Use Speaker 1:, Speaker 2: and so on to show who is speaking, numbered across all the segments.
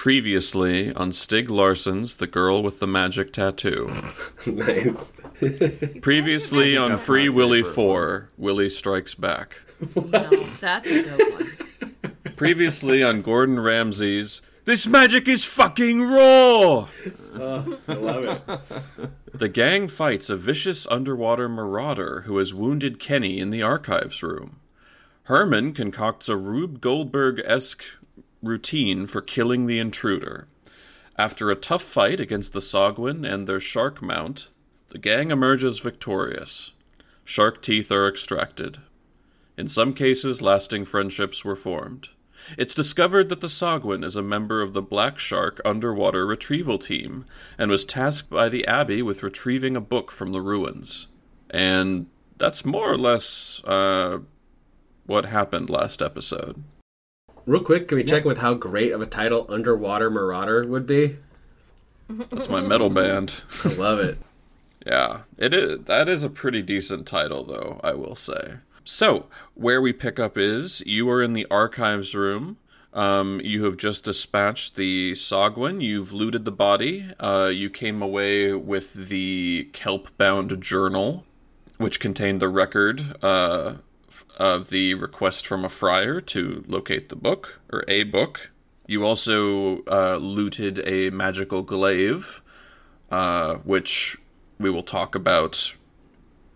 Speaker 1: Previously on Stieg Larsson's The Girl with the Magic Tattoo.
Speaker 2: nice.
Speaker 1: Previously on Free
Speaker 3: my
Speaker 1: Willy 4, Willy Strikes Back.
Speaker 4: No, that's a good one.
Speaker 1: Previously on Gordon Ramsay's This Magic is Fucking Raw!
Speaker 2: Oh, I love it.
Speaker 1: The gang fights a vicious underwater marauder who has wounded Kenny in the archives room. Herman concocts a Rube Goldberg esque routine for killing the intruder. After a tough fight against the Sogwin and their shark mount, the gang emerges victorious. Shark teeth are extracted. In some cases, lasting friendships were formed. It's discovered that the Sogwin is a member of the Black Shark underwater retrieval team and was tasked by the Abbey with retrieving a book from the ruins. And that's more or less uh, what happened last episode.
Speaker 2: Real quick, can we check with how great of a title Underwater Marauder would be?
Speaker 1: That's my metal band.
Speaker 2: I love it.
Speaker 1: Yeah, it is. That is a pretty decent title, though. I will say. So, where we pick up is you are in the archives room. Um, you have just dispatched the Sogwin. You've looted the body. Uh, you came away with the kelp-bound journal, which contained the record uh, f- of the request from a friar to locate the book or a book. You also uh, looted a magical glaive, uh, which we will talk about.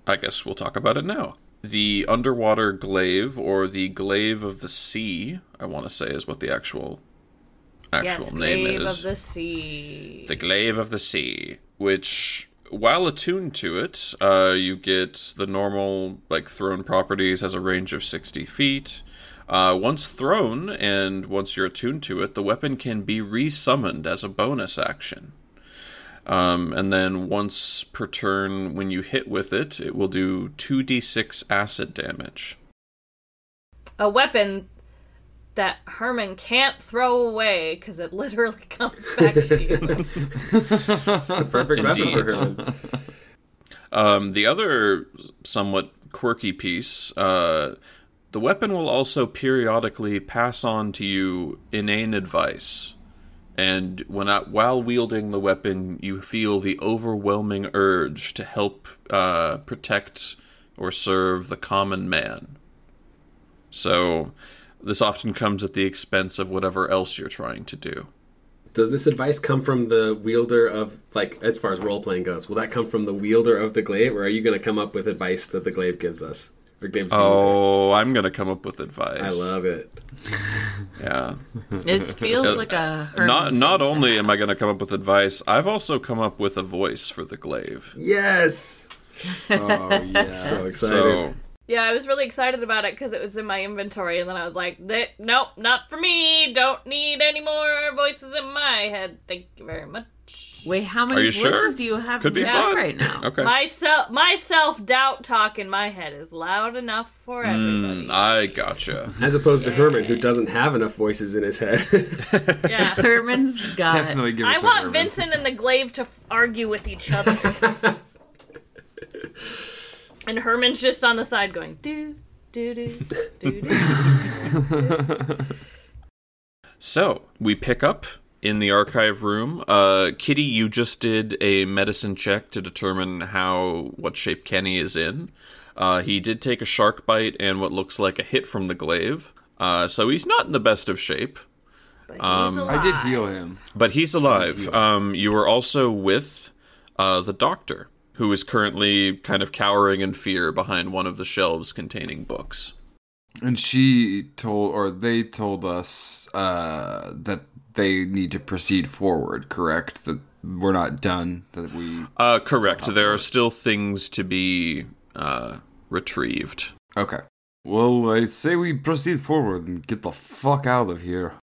Speaker 1: I guess we'll talk about it now. The underwater glaive, or the glaive of the sea, I want to say is what the actual actual
Speaker 5: yes,
Speaker 1: name
Speaker 5: Glaive
Speaker 1: is.
Speaker 5: Glaive of the Sea.
Speaker 1: The Glaive of the Sea, which, while attuned to it, uh, you get the normal, like, thrown properties has a range of 60 feet. Uh, once thrown, and once you're attuned to it, the weapon can be resummoned as a bonus action. Um, and then once per turn, when you hit with it, it will do 2d6 acid damage.
Speaker 5: A weapon that Herman can't throw away because it literally comes back to you.
Speaker 2: The perfect weapon for
Speaker 1: Indeed.
Speaker 2: Herman.
Speaker 1: Um, the other somewhat quirky piece, uh, the weapon will also periodically pass on to you inane advice. And when I, while wielding the weapon, you feel the overwhelming urge to help uh, protect or serve the common man. So, this often comes at the expense of whatever else you're trying to do.
Speaker 2: Does this advice come from the wielder of, like, as far as role playing goes? Will that come from the wielder of the glaive, or are you going to come up with advice that the glaive gives us? Or gives the user?
Speaker 1: Oh, I'm gonna come up with advice.
Speaker 2: I love it.
Speaker 1: Yeah.
Speaker 4: It feels uh, like a
Speaker 1: not not only am. I going to come up with advice, I've also come up with a voice for the glaive.
Speaker 2: Yes. Oh yeah, so excited.
Speaker 1: So
Speaker 5: yeah, I was really excited about it because it was in my inventory, and then I was like, "Nope, not for me. Don't need any more voices in my head. Thank you very much."
Speaker 4: Wait, how many
Speaker 1: Are you
Speaker 4: voices
Speaker 1: sure?
Speaker 4: do you have
Speaker 1: Could be
Speaker 4: in your head
Speaker 1: fun.
Speaker 4: right now?
Speaker 1: okay.
Speaker 5: My self, my self doubt talk in my head is loud enough for everybody.
Speaker 1: Mm, I gotcha.
Speaker 2: As opposed to Herman, who doesn't have enough voices in his head.
Speaker 5: yeah.
Speaker 4: Herman's got
Speaker 3: Definitely give it
Speaker 5: I
Speaker 3: to
Speaker 5: want
Speaker 3: Herman.
Speaker 5: Vincent and the glaive to f- argue with each other. and Herman's just on the side going, do, do, do, do, do.
Speaker 1: So we pick up in the archive room. Uh, Kitty, you just did a medicine check to determine how what shape Kenny is in. Uh, he did take a shark bite and what looks like a hit from the glaive. Uh, so he's not in the best of shape.
Speaker 5: But he's
Speaker 3: I did heal him.
Speaker 1: But he's alive. Um, you were also with uh, the doctor, who is currently kind of cowering in fear behind one of the shelves containing books.
Speaker 3: And she told, or they told us uh, that they need to proceed forward. Correct? That we're not done. That we.
Speaker 1: Uh, correct. There are still things to be uh, retrieved.
Speaker 3: Okay. Well, I say we proceed forward and get the fuck out of here.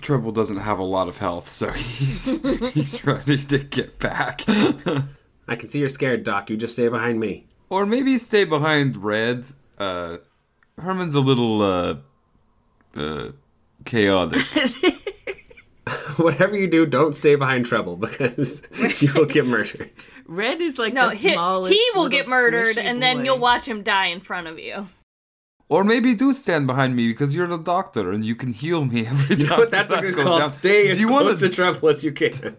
Speaker 3: Treble doesn't have a lot of health, so he's he's ready to get back.
Speaker 2: I can see you're scared, Doc. You just stay behind me.
Speaker 3: or maybe stay behind Red. Uh, Herman's a little uh, uh, chaotic.
Speaker 2: Whatever you do, don't stay behind Treble because you will get murdered.
Speaker 4: Red is like
Speaker 5: No,
Speaker 4: the
Speaker 5: he,
Speaker 4: smallest.
Speaker 5: he will get murdered,
Speaker 4: squishy
Speaker 5: and then
Speaker 4: boy.
Speaker 5: you'll watch him die in front of you.
Speaker 3: Or maybe do stand behind me because you're the doctor and you can heal me every time.
Speaker 2: But that's a
Speaker 3: I
Speaker 2: good
Speaker 3: go
Speaker 2: call.
Speaker 3: down.
Speaker 2: Stay as
Speaker 3: you
Speaker 2: close
Speaker 3: want
Speaker 2: to
Speaker 3: a,
Speaker 2: trouble as you can.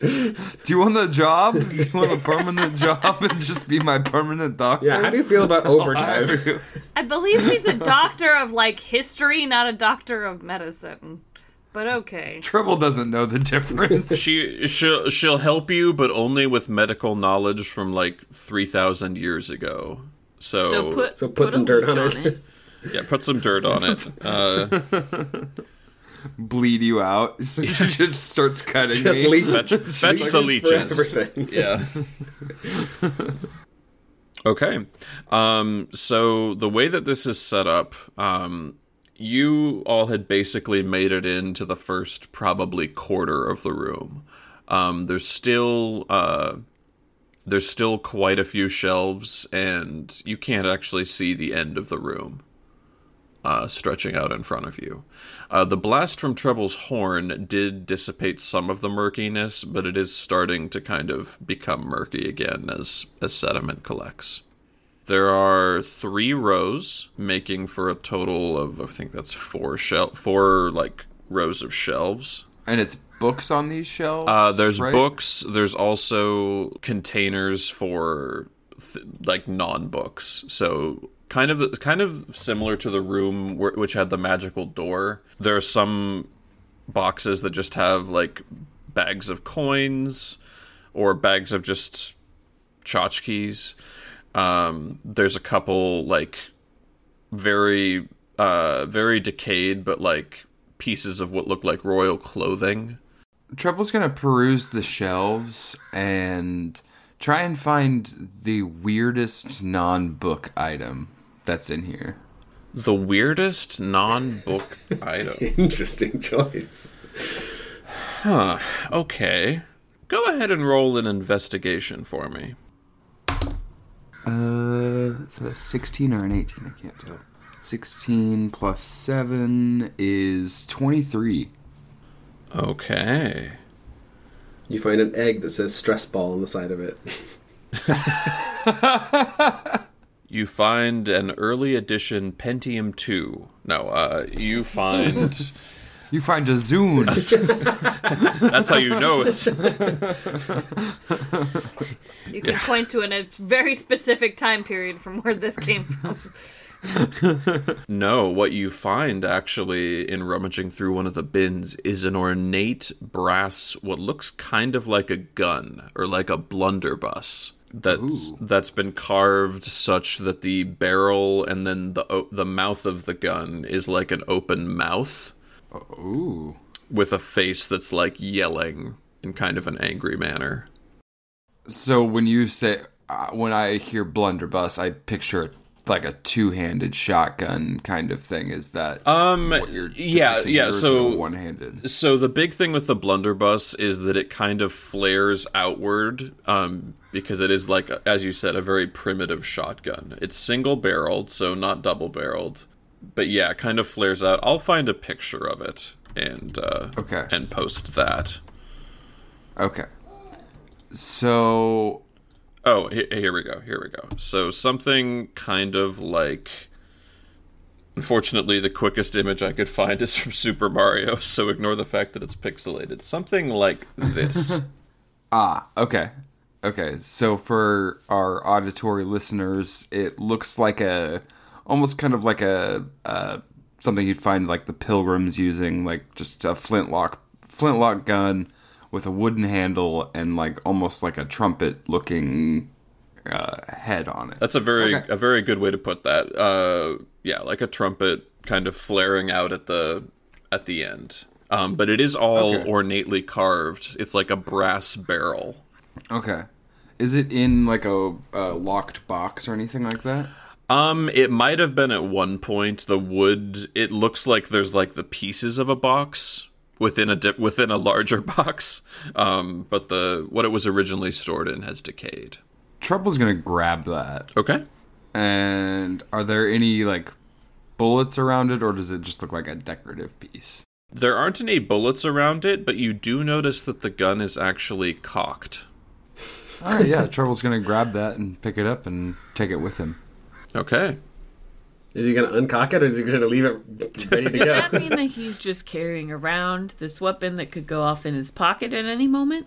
Speaker 3: Do you want a job? Do you want a permanent job and just be my permanent doctor?
Speaker 2: Yeah, how do you feel about overtime?
Speaker 5: I believe she's a doctor of like history, not a doctor of medicine. But okay.
Speaker 3: Trouble doesn't know the difference.
Speaker 1: She she'll she'll help you, but only with medical knowledge from like three thousand years ago. So,
Speaker 4: So put
Speaker 2: So put some dirt on
Speaker 4: leech
Speaker 2: it.
Speaker 1: yeah, put some dirt on it. Uh,
Speaker 3: Bleed you out. So she just starts cutting
Speaker 2: Just
Speaker 3: me.
Speaker 2: leeches.
Speaker 1: fetch, fetch the
Speaker 2: Leeches for everything.
Speaker 1: Yeah. okay. Um, so the way that this is set up, um, you all had basically made it into the first probably quarter of the room. Um, there's still uh, there's still quite a few shelves, and you can't actually see the end of the room uh, stretching out in front of you. Uh, the blast from Treble's horn did dissipate some of the murkiness, but it is starting to kind of become murky again as, as sediment collects. There are three rows, making for a total of I think that's four shel- four like rows of shelves.
Speaker 3: And it's books on these shelves.
Speaker 1: Uh, there's
Speaker 3: right?
Speaker 1: books. There's also containers for th- like non-books. So kind of kind of similar to the room where, which had the magical door. There are some boxes that just have like bags of coins or bags of just tchotchkes. Um, there's a couple like very uh very decayed but like pieces of what look like royal clothing
Speaker 3: Treble's gonna peruse the shelves and try and find the weirdest non-book item that's in here.
Speaker 1: The weirdest non-book item.
Speaker 2: Interesting choice. Huh.
Speaker 1: Okay. Go ahead and roll an investigation for me.
Speaker 3: Uh, is that a 16 or an 18? I can't tell. 16 plus 7 is 23.
Speaker 1: Okay.
Speaker 2: You find an egg that says stress ball on the side of it.
Speaker 1: You find an early edition Pentium 2. No, uh, you find.
Speaker 3: You find a Zune.
Speaker 1: that's how you know it's.
Speaker 5: You can point to an, a very specific time period from where this came from.
Speaker 1: No, what you find actually in rummaging through one of the bins is an ornate brass, what looks kind of like a gun or like a blunderbuss. That's
Speaker 3: Ooh.
Speaker 1: that's been carved such that the barrel and then the the mouth of the gun is like an open mouth
Speaker 3: Ooh.
Speaker 1: with a face that's like yelling in kind of an angry manner.
Speaker 3: So when you say, uh, when I hear blunderbuss, I picture like a two-handed shotgun kind of thing. Is that
Speaker 1: Um yeah, yeah,
Speaker 3: or is it
Speaker 1: so
Speaker 3: one-handed?
Speaker 1: So the big thing with the blunderbuss is that it kind of flares outward, um, because it is like, as you said, a very primitive shotgun. It's single barreled, so not double barreled, but yeah, kind of flares out. I'll find a picture of it and uh,
Speaker 3: Okay.
Speaker 1: and post that.
Speaker 3: Okay. So
Speaker 1: Oh, here we go. Here we go. So something kind of like. Unfortunately, the quickest image I could find is from Super Mario, so ignore the fact that it's pixelated. Something like this.
Speaker 3: Ah, okay. Okay. So for our auditory listeners, it looks like a almost kind of like a uh, something you'd find like the pilgrims using, like just a flintlock flintlock gun with a wooden handle and like almost like a trumpet looking uh, head on it.
Speaker 1: That's a very
Speaker 3: Okay.
Speaker 1: a very good way to put that. Uh, yeah, like a trumpet kind of flaring out at the at the end. Um, but it is all
Speaker 3: Okay.
Speaker 1: ornately carved. It's like a brass barrel.
Speaker 3: Okay. Is it in like a, a locked box or anything like that?
Speaker 1: Um, it might have been at one point. The wood. It looks like there's like the pieces of a box within a dip within a larger box. Um, but the what it was originally stored in has decayed.
Speaker 3: Trouble's gonna grab that.
Speaker 1: Okay.
Speaker 3: And are there any like bullets around it, or does it just look like a decorative piece?
Speaker 1: There aren't any bullets around it, but you do notice that the gun is actually cocked.
Speaker 3: All right, yeah. Trouble's gonna grab that and pick it up and take it with him.
Speaker 1: Okay.
Speaker 2: Is he gonna uncock it, or is he gonna leave it ready to go?
Speaker 4: Does
Speaker 2: go?
Speaker 4: that mean that he's just carrying around this weapon that could go off in his pocket at any moment?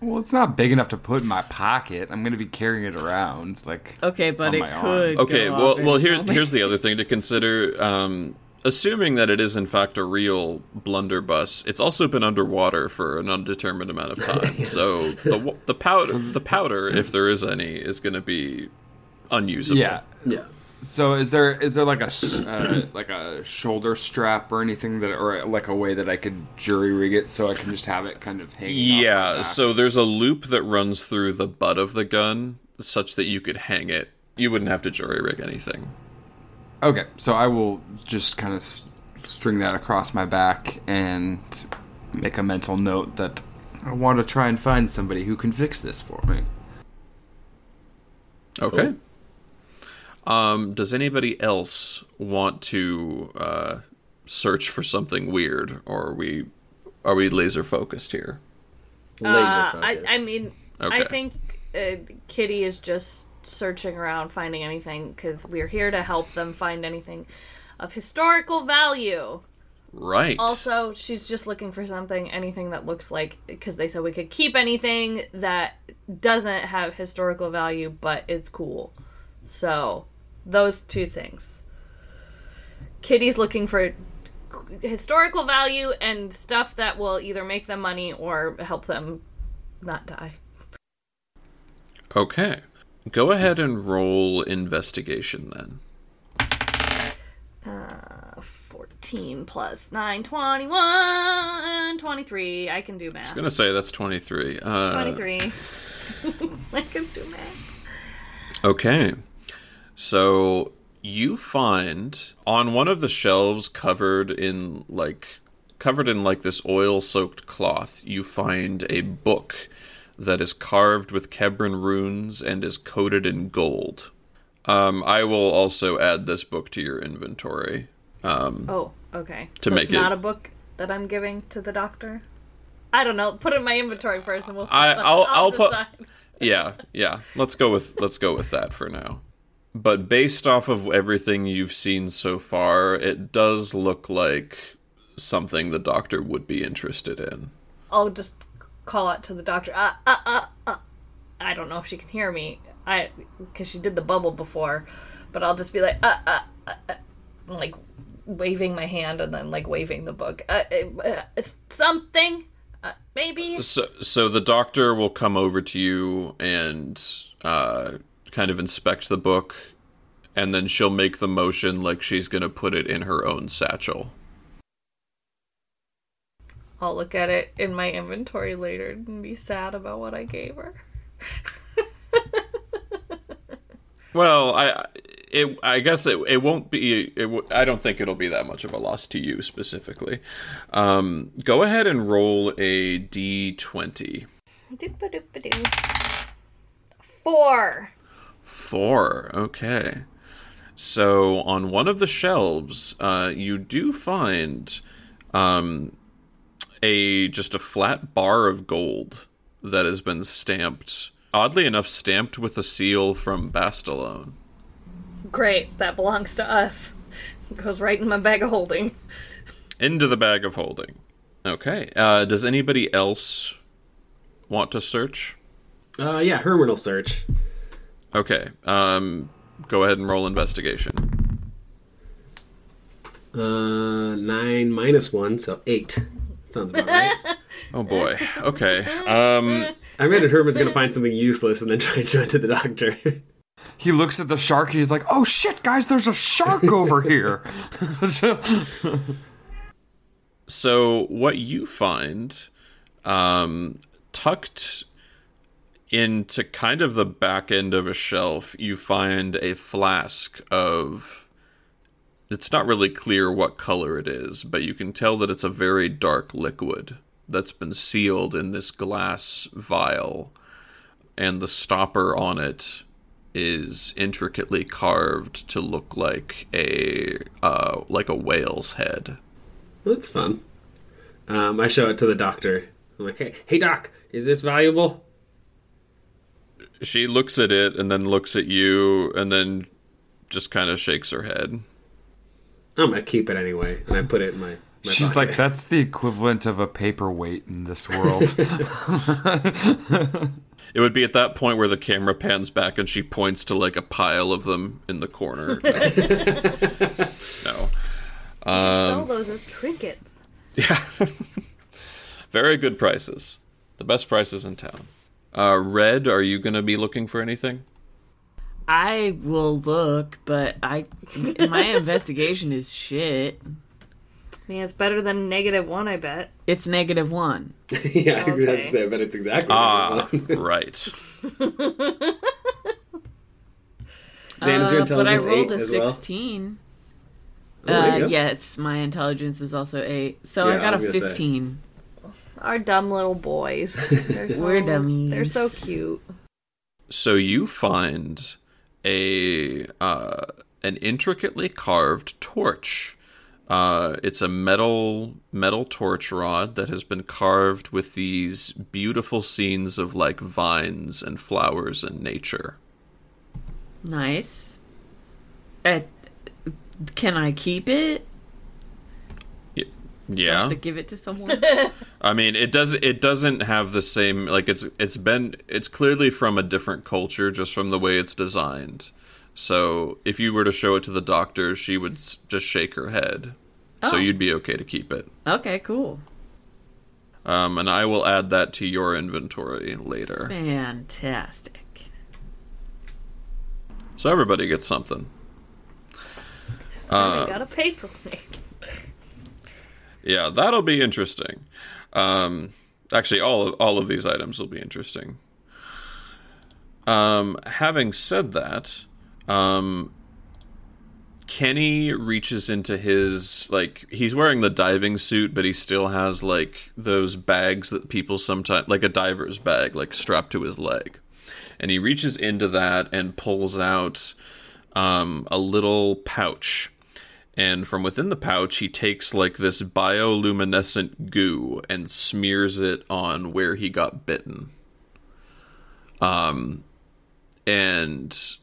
Speaker 3: Well, it's not big enough to put in my pocket. I'm gonna be carrying it around, like.
Speaker 4: Okay, but
Speaker 3: On
Speaker 4: it
Speaker 3: my arm.
Speaker 4: could.
Speaker 1: Okay,
Speaker 4: go
Speaker 1: well,
Speaker 4: off
Speaker 1: well,
Speaker 4: any
Speaker 1: here, here's the other thing to consider. Um, assuming that it is in fact a real blunderbuss, it's also been underwater for an undetermined amount of time. So the the powder, the powder, if there is any, is going to be unusable.
Speaker 3: Yeah.
Speaker 2: yeah.
Speaker 3: So is there is there like a s- uh, like a shoulder strap or anything that or like a way that I could jury rig it so I can just have it kind of hanging? off my
Speaker 1: Yeah,
Speaker 3: back?
Speaker 1: so there's a loop that runs through the butt of the gun, such that you could hang it. You wouldn't have to jury rig anything.
Speaker 3: Okay, so I will just kind of s- string that across my back and make a mental note that I want to try and find somebody who can fix this for me.
Speaker 1: Okay. Um, does anybody else want to uh, search for something weird, or are we are we laser focused here?
Speaker 2: Laser
Speaker 5: Uh. I, I mean, I think uh, Kitty is just searching around, finding anything, because we're here to help them find anything of historical value.
Speaker 1: Right.
Speaker 5: Also, she's just looking for something, anything that looks like, because they said we could keep anything that doesn't have historical value, but it's cool. So, those two things. Kitty's looking for historical value and stuff that will either make them money or help them not die.
Speaker 1: Okay. Go ahead and roll investigation then.
Speaker 5: Uh, 14 plus 9, 21, 23. I can do math.
Speaker 1: I'm gonna say that's twenty three. Uh,
Speaker 5: 23. I can do math.
Speaker 1: Okay. So you find on one of the shelves covered in like covered in like this oil soaked cloth, you find a book that is carved with Kebran runes and is coated in gold. Um, I will also add this book to your inventory.
Speaker 5: Oh, okay.
Speaker 1: To
Speaker 5: so
Speaker 1: make
Speaker 5: it's not
Speaker 1: it-
Speaker 5: a book that I'm giving to the doctor. I don't know. Put it in my inventory first, and we'll.
Speaker 1: I- I'll- I'll put- yeah, yeah. Let's go with let's go with that for now. But based off of everything you've seen so far, it does look like something the doctor would be interested in.
Speaker 5: I'll just call out to the doctor. Uh, uh, uh, uh. I don't know if she can hear me. I because she did the bubble before, but I'll just be like, uh, uh, uh, uh like waving my hand and then like waving the book. Uh, uh, uh, it's something. Uh, maybe.
Speaker 1: So, so the doctor will come over to you and uh, kind of inspect the book, and then she'll make the motion like she's gonna put it in her own satchel.
Speaker 5: I'll look at it in my inventory later and be sad about what I gave her.
Speaker 1: Well, I it I guess it it won't be it w- I don't think it'll be that much of a loss to you specifically. Um, go ahead and roll a d20.
Speaker 5: Four.
Speaker 1: Four. Okay. So on one of the shelves, uh, you do find um, a just a flat bar of gold that has been stamped. Oddly enough, stamped with a seal from Bastalone.
Speaker 5: Great, that belongs to us. Goes right in my bag of holding.
Speaker 1: into the bag of holding. Okay. Uh, does anybody else want to search?
Speaker 2: Uh, yeah, Herman will search.
Speaker 1: Okay. Um, go ahead and roll investigation.
Speaker 2: Uh, nine minus one, so eight. Sounds about right.
Speaker 1: Oh boy. Okay. Um,
Speaker 2: I imagine Herman's gonna find something useless and then try and show it to the doctor.
Speaker 3: He looks at the shark and he's like, "Oh shit, guys, there's a shark over here."
Speaker 1: so what you find, um, tucked into kind of the back end of a shelf, you find a flask of. It's not really clear what color it is, but you can tell that it's a very dark liquid that's been sealed in this glass vial, and the stopper on it is intricately carved to look like a uh, like a whale's head.
Speaker 2: That's fun. Um, I show it to the doctor. I'm like, hey, hey, doc, is this valuable?
Speaker 1: She looks at it and then looks at you and then just kind of shakes her head.
Speaker 2: I'm gonna keep it anyway, and I put it in my. my
Speaker 3: She's
Speaker 2: pocket.
Speaker 3: like, that's the equivalent of a paperweight in this world.
Speaker 1: It would be at that point where the camera pans back and she points to like a pile of them in the corner. no.
Speaker 5: Sell those as trinkets.
Speaker 1: Yeah. Very good prices. The best prices in town. Uh, Red, are you going to be looking for anything?
Speaker 4: I will look, but I my investigation is shit.
Speaker 5: I mean, it's better than negative one, I bet.
Speaker 4: It's negative one.
Speaker 2: yeah, I was
Speaker 5: Okay.
Speaker 2: gonna say, but it's exactly.
Speaker 1: Ah,
Speaker 2: what
Speaker 1: right.
Speaker 2: Dan, is your
Speaker 4: Uh, but I
Speaker 2: intelligence
Speaker 4: rolled
Speaker 2: eight
Speaker 4: a
Speaker 2: as well?
Speaker 4: sixteen.
Speaker 2: Oh,
Speaker 4: uh, yes, my intelligence is also eight, so
Speaker 2: Yeah,
Speaker 4: I got
Speaker 2: I
Speaker 4: a
Speaker 2: was gonna say.
Speaker 4: Fifteen.
Speaker 5: Our dumb little boys. They're so,
Speaker 4: We're dummies.
Speaker 5: They're so cute.
Speaker 1: So you find a uh, an intricately carved torch. Uh, it's a metal metal torch rod that has been carved with these beautiful scenes of like vines and flowers and nature.
Speaker 4: Nice. Uh, can I keep it?
Speaker 1: Y- Yeah,
Speaker 4: to give it to someone.
Speaker 1: I mean it does it doesn't have the same like it's it's been it's clearly from a different culture just from the way it's designed. So if you were to show it to the doctor, she would s- just shake her head. So
Speaker 4: Oh.
Speaker 1: you'd be okay to keep it.
Speaker 4: okay, cool.
Speaker 1: Um, and I will add that to your inventory later.
Speaker 4: Fantastic.
Speaker 1: So everybody gets something.
Speaker 5: we got a paperweight.
Speaker 1: Yeah, that'll be interesting. Um, actually, all of, all of these items will be interesting. Um, having said that, um, Kenny reaches into his like he's wearing the diving suit, but he still has like those bags that people sometimes like a diver's bag, like strapped to his leg, and he reaches into that and pulls out um, a little pouch and from within the pouch he takes like this bioluminescent goo and smears it on where he got bitten um and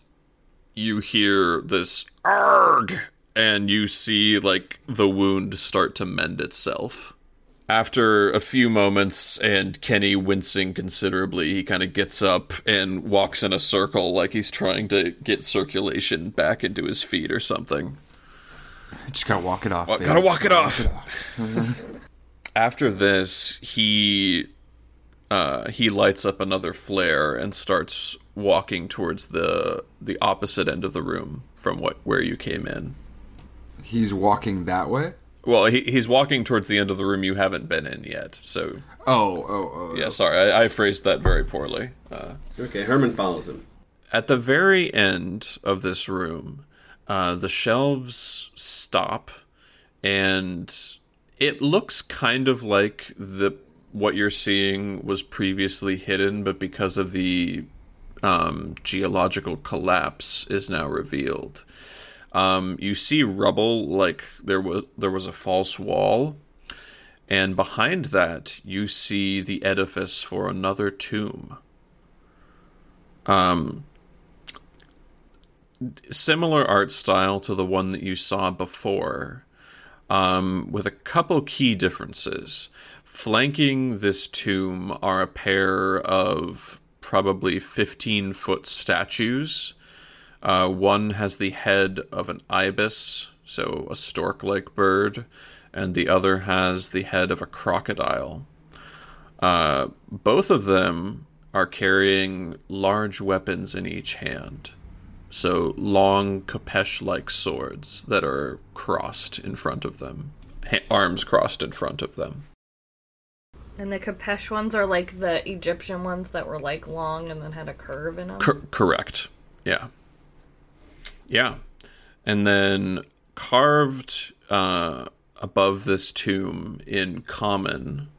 Speaker 1: you hear this arg and you see like the wound start to mend itself after a few moments and Kenny wincing considerably, he kind of gets up and walks in a circle like he's trying to get circulation back into his feet or something.
Speaker 3: Just gotta walk it off.
Speaker 1: Well,
Speaker 3: baby.
Speaker 1: gotta
Speaker 3: Just
Speaker 1: walk it off. After this, he uh, he lights up another flare and starts walking towards the the opposite end of the room from what where you came in.
Speaker 3: He's walking that way.
Speaker 1: Well, he, he's walking towards the end of the room you haven't been in yet. So
Speaker 3: Oh, oh, oh.
Speaker 1: yeah, sorry, I, I phrased that very poorly. Uh,
Speaker 2: Okay, Herman follows him.
Speaker 1: At the very end of this room, uh, the shelves stop, and it looks kind of like the what you're seeing was previously hidden, but because of the um, geological collapse, is now revealed. Um, you see rubble, like there was there was a false wall, and behind that you see the edifice for another tomb. Similar art style to the one that you saw before, um, with a couple key differences. Flanking this tomb are a pair of probably 15 foot statues. Uh, one has the head of an ibis, so a stork like bird, and the other has the head of a crocodile. Uh, both of them are carrying large weapons in each hand. So long khopesh like swords that are crossed in front of them, ha- arms crossed in front of them.
Speaker 5: And the khopesh ones are like the Egyptian ones that were like long and then had a curve in them.
Speaker 1: Cor- correct. Yeah. Yeah. And then carved uh, above this tomb in common,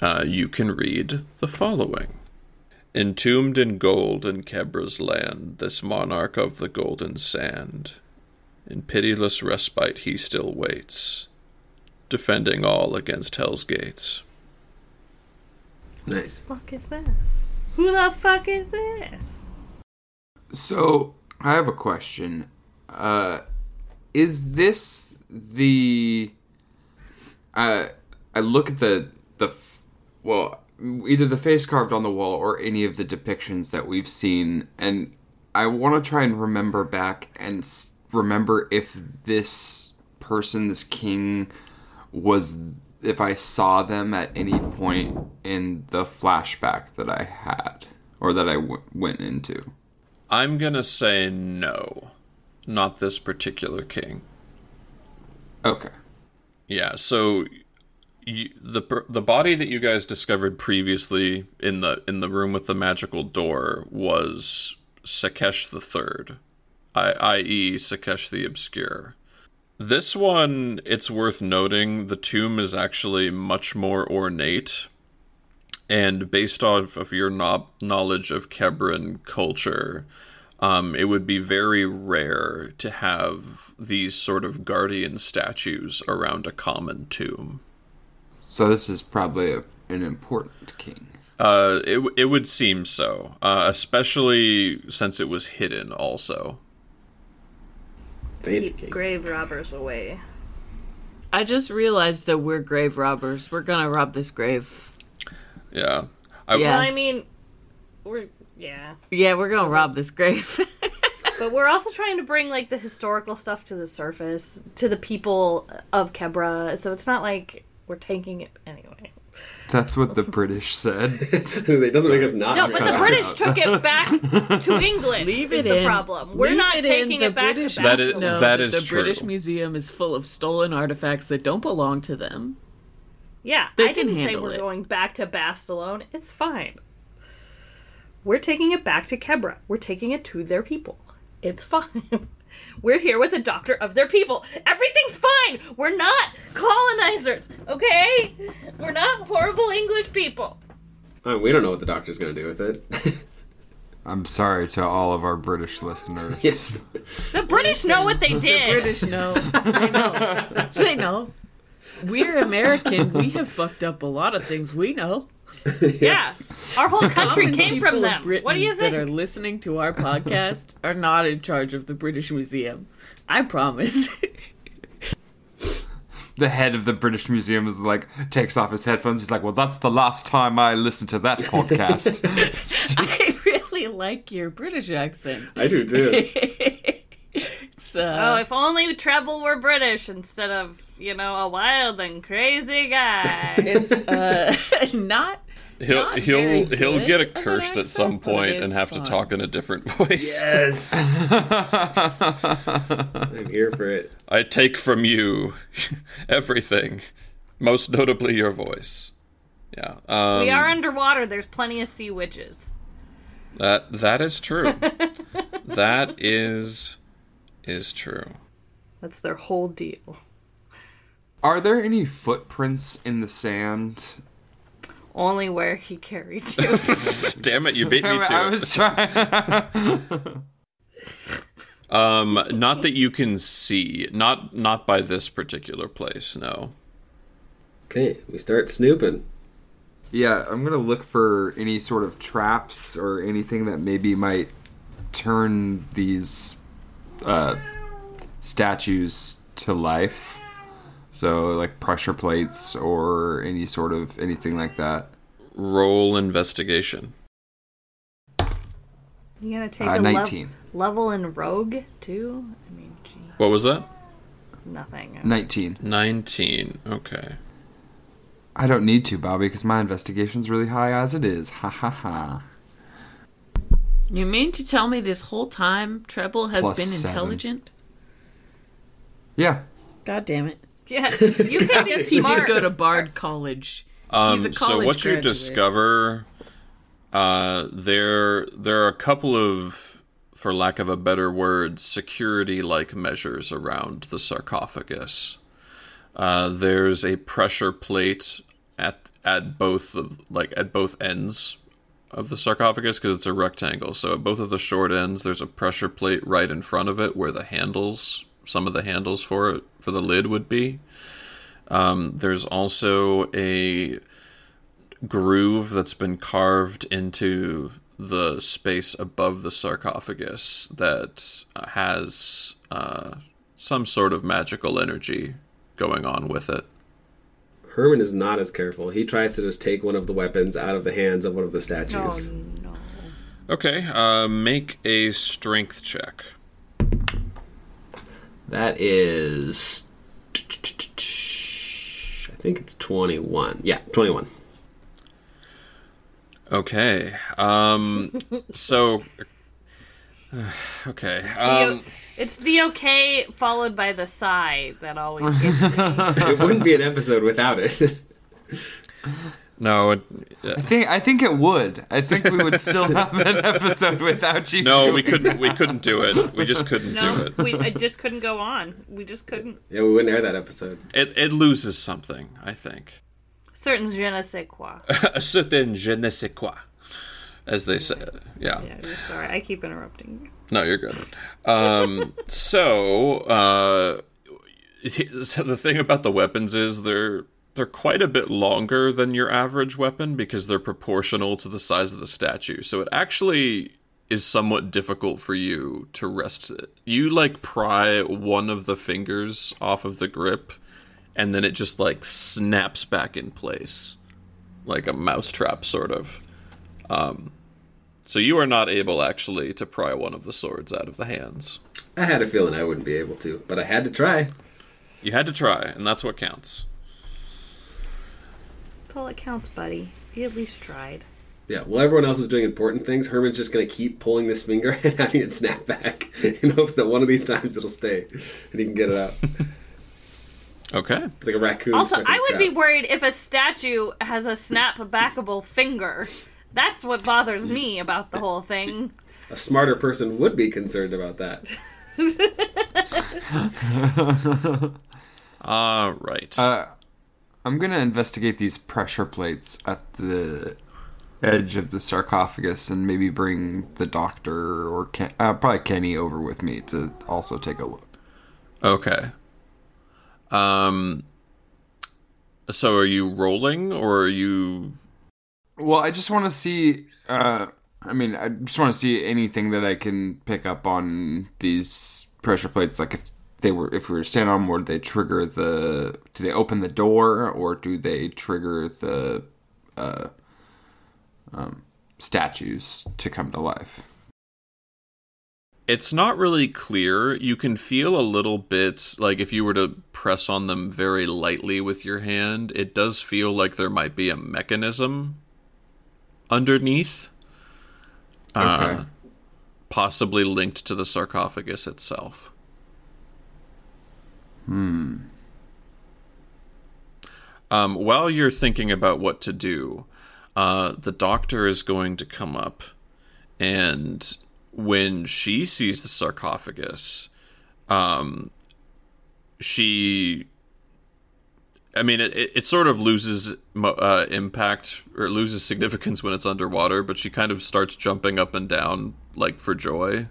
Speaker 1: uh, you can read the following. Entombed in gold in Kebra's land, this monarch of the golden sand, in pitiless respite he still waits, defending all against hell's gates.
Speaker 2: Nice.
Speaker 5: fuck is this? Who the fuck is this?
Speaker 3: So I have a question. Uh, is this the uh, I look at the the f- well either the face carved on the wall or any of the depictions that we've seen and I want to try and remember back and s- remember if this person this king was if I saw them at any point in the flashback that I had or that I w- went into.
Speaker 1: I'm gonna say no, not this particular king.
Speaker 3: Okay.
Speaker 1: Yeah, so you, the the body that you guys discovered previously in the in the room with the magical door was Sakesh the Third, i.e., Sakesh the Obscure. This one, it's worth noting, the tomb is actually much more ornate, and based off of your no- knowledge of Kebran culture, um, it would be very rare to have these sort of guardian statues around a common tomb.
Speaker 3: So this is probably a, an important king.
Speaker 1: Uh, it it would seem so, uh, especially since it was hidden. Also,
Speaker 2: Fancy
Speaker 5: Keep
Speaker 2: cake.
Speaker 5: grave robbers away.
Speaker 4: I just realized that we're grave robbers. We're gonna rob this grave.
Speaker 1: yeah, I,
Speaker 4: Yeah.
Speaker 5: Well, I mean, we're yeah,
Speaker 4: Yeah, we're gonna rob this grave.
Speaker 5: but we're also trying to bring like the historical stuff to the surface to the people of Kebra. So it's not like we're taking it anyway.
Speaker 3: That's what the British said.
Speaker 2: it doesn't make us not.
Speaker 5: No, but the British
Speaker 3: out.
Speaker 5: took it back to England.
Speaker 4: Leave
Speaker 5: is
Speaker 4: it
Speaker 5: the
Speaker 4: in.
Speaker 5: problem. We're
Speaker 4: Leave
Speaker 5: not
Speaker 4: it
Speaker 5: taking
Speaker 4: The
Speaker 5: it back
Speaker 4: British
Speaker 5: to
Speaker 1: That is-
Speaker 5: Babylon.
Speaker 4: know
Speaker 1: that
Speaker 4: that
Speaker 1: is
Speaker 4: the
Speaker 1: true.
Speaker 4: British Museum is full of stolen artifacts that don't belong to them.
Speaker 5: Yeah,
Speaker 4: They
Speaker 5: I
Speaker 4: can
Speaker 5: didn't say we're
Speaker 4: it.
Speaker 5: going back to Bastalone. It's fine. We're taking it back to Kebra. We're taking it to their people. It's fine. We're here with a doctor of their people. Everything's fine. We're not colonizers, okay? We're not horrible English people.
Speaker 2: Uh, we don't know what the doctor's going to do with it.
Speaker 3: I'm sorry to all of our British listeners.
Speaker 5: The British know what they did. The.
Speaker 4: British know. They know. They know. We're American. We have fucked up a lot of things. We know.
Speaker 5: Yeah. Our whole country came from them.
Speaker 4: Britain
Speaker 5: What do you think?
Speaker 4: That are listening to our podcast are not in charge of the British Museum. I promise.
Speaker 3: The head of the British Museum is like takes off his headphones. He's like, "Well, that's the last time I listen to that podcast."
Speaker 4: I really like your British accent.
Speaker 2: I do too.
Speaker 4: It's,
Speaker 5: Oh,
Speaker 4: uh,
Speaker 5: if only Treble were British instead of, you know, a wild and crazy guy.
Speaker 4: it's uh, not.
Speaker 1: he'll
Speaker 4: Not
Speaker 1: he'll
Speaker 4: very
Speaker 1: he'll get
Speaker 4: of an
Speaker 1: accursed at some
Speaker 4: accent, but
Speaker 1: point
Speaker 4: it
Speaker 1: and
Speaker 4: is
Speaker 1: have to talk in a different voice.
Speaker 2: yes. I'm here for it.
Speaker 1: I take from you everything, most notably your voice. Yeah, um,
Speaker 5: we are underwater. There's plenty of sea witches.
Speaker 1: that that is true. that is is true.
Speaker 5: That's their whole deal.
Speaker 3: Are there any footprints in the sand?
Speaker 5: Only where he carried you.
Speaker 1: Damn it, you beat me to
Speaker 3: I
Speaker 1: it.
Speaker 3: was trying.
Speaker 1: Um, not that you can see, not not by this particular place. No.
Speaker 2: Okay, we start snooping.
Speaker 3: yeah, I'm gonna look for any sort of traps or anything that maybe might turn these uh, statues to life. So, like pressure plates or any sort of anything like that.
Speaker 1: Roll investigation.
Speaker 5: You gotta take
Speaker 3: Uh,
Speaker 5: a lev-
Speaker 3: 19.
Speaker 5: level in rogue too? I mean, gee,
Speaker 1: What was that?
Speaker 5: nothing.
Speaker 3: 19.
Speaker 1: Nineteen. Okay.
Speaker 3: I don't need to, Bobby, because my investigation's really high as it is. Ha ha ha.
Speaker 4: You mean to tell me this whole time Treble has
Speaker 3: Plus
Speaker 4: been
Speaker 3: seven.
Speaker 4: intelligent?
Speaker 3: Yeah.
Speaker 4: God damn it.
Speaker 5: Yeah, you can be
Speaker 4: He
Speaker 5: smart.
Speaker 4: did go to Bard College. He's
Speaker 1: Um,
Speaker 4: a
Speaker 1: so
Speaker 4: college
Speaker 1: what you discover, uh, there there are a couple of, for lack of a better word, security-like measures around the sarcophagus. Uh, there's a pressure plate at at both of like at both ends of the sarcophagus because it's a rectangle. So at both of the short ends, there's a pressure plate right in front of it where the handles, some of the handles for it for the lid would be. Um, there's also a groove that's been carved into the space above the sarcophagus that has uh, some sort of magical energy going on with it.
Speaker 2: Herman is not as careful. He tries to just take one of the weapons out of the hands of one of the
Speaker 5: Oh
Speaker 2: statues.
Speaker 5: no.
Speaker 1: Okay, uh, make a strength check.
Speaker 2: That is. I think it's 21. Yeah, 21.
Speaker 1: Okay. Um. so. Okay. Um.
Speaker 5: It's the okay followed by the sigh that always gets me.
Speaker 2: It wouldn't be an episode without it.
Speaker 1: No. It,
Speaker 3: I think I think it would. I think we would still have an episode without you.
Speaker 1: no, we couldn't. We couldn't do it. We just couldn't do
Speaker 5: No,
Speaker 1: it.
Speaker 5: we I just couldn't go on. We just couldn't.
Speaker 2: yeah, we wouldn't air that episode.
Speaker 1: It it loses something. I think.
Speaker 5: Certain je ne sais quoi.
Speaker 1: A certain je ne sais quoi, as they say. Yeah.
Speaker 5: Yeah, sorry, I keep interrupting.
Speaker 1: No, you're good. Um, so, uh, the thing about the weapons is they're they're quite a bit longer than your average weapon because they're proportional to the size of the statue. So it actually is somewhat difficult for you to rest it. You like pry one of the fingers off of the grip, and then it just like snaps back in place, like a mousetrap, sort of. Um, so you are not able actually to pry one of the swords out of the hands.
Speaker 2: I had a feeling I wouldn't be able to, but I had to try.
Speaker 1: You had to try, and that's what counts.
Speaker 5: That's all that counts, buddy. You at least tried.
Speaker 2: Yeah, while everyone else is doing important things, Herman's just going to keep pulling this finger and having it snap back in hopes that one of these times it'll stay and he can get it out.
Speaker 1: Okay.
Speaker 2: It's like a raccoon.
Speaker 5: Also,
Speaker 2: stuck in
Speaker 5: I
Speaker 2: a
Speaker 5: would be worried if a statue has a snap backable finger. That's what bothers me about the whole thing.
Speaker 2: A smarter person would be concerned about that.
Speaker 1: All right.
Speaker 3: Uh, I'm gonna investigate these pressure plates at the edge of the sarcophagus and maybe bring the doctor or Ken, uh, probably Kenny over with me to also take a look.
Speaker 1: okay. Um. So are you rolling, or are you?
Speaker 3: Well, I just want to see. Uh, I mean, I just want to see anything that I can pick up on these pressure plates. Like if they were, if we were standing on, them would they trigger the? Do they open the door, or do they trigger the uh, um, statues to come to life?
Speaker 1: It's not really clear. You can feel a little bit like if you were to press on them very lightly with your hand, it does feel like there might be a mechanism underneath.
Speaker 3: Okay.
Speaker 1: Uh, possibly linked to the sarcophagus itself. Hmm. Um, while you're thinking about what to do, uh, the doctor is going to come up, and when she sees the sarcophagus, um, she I mean, it, it, sort of loses uh, impact or loses significance when it's underwater, but she kind of starts jumping up and down like for joy.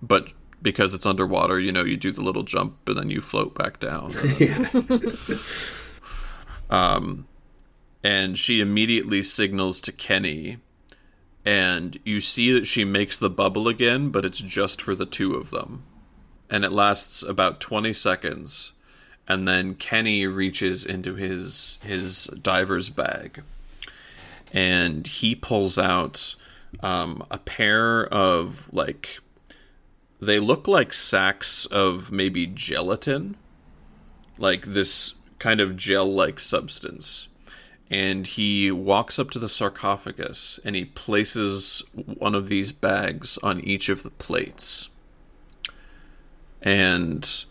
Speaker 1: But because it's underwater, you know, you do the little jump and then you float back down. um, and she immediately signals to Kenny, and you see that she makes the bubble again, but it's just for the two of them. And it lasts about 20 seconds and then Kenny reaches into his his diver's bag, and he pulls out um, a pair of like they look like sacks of maybe gelatin, like this kind of gel-like substance. And he walks up to the sarcophagus and he places one of these bags on each of the plates. And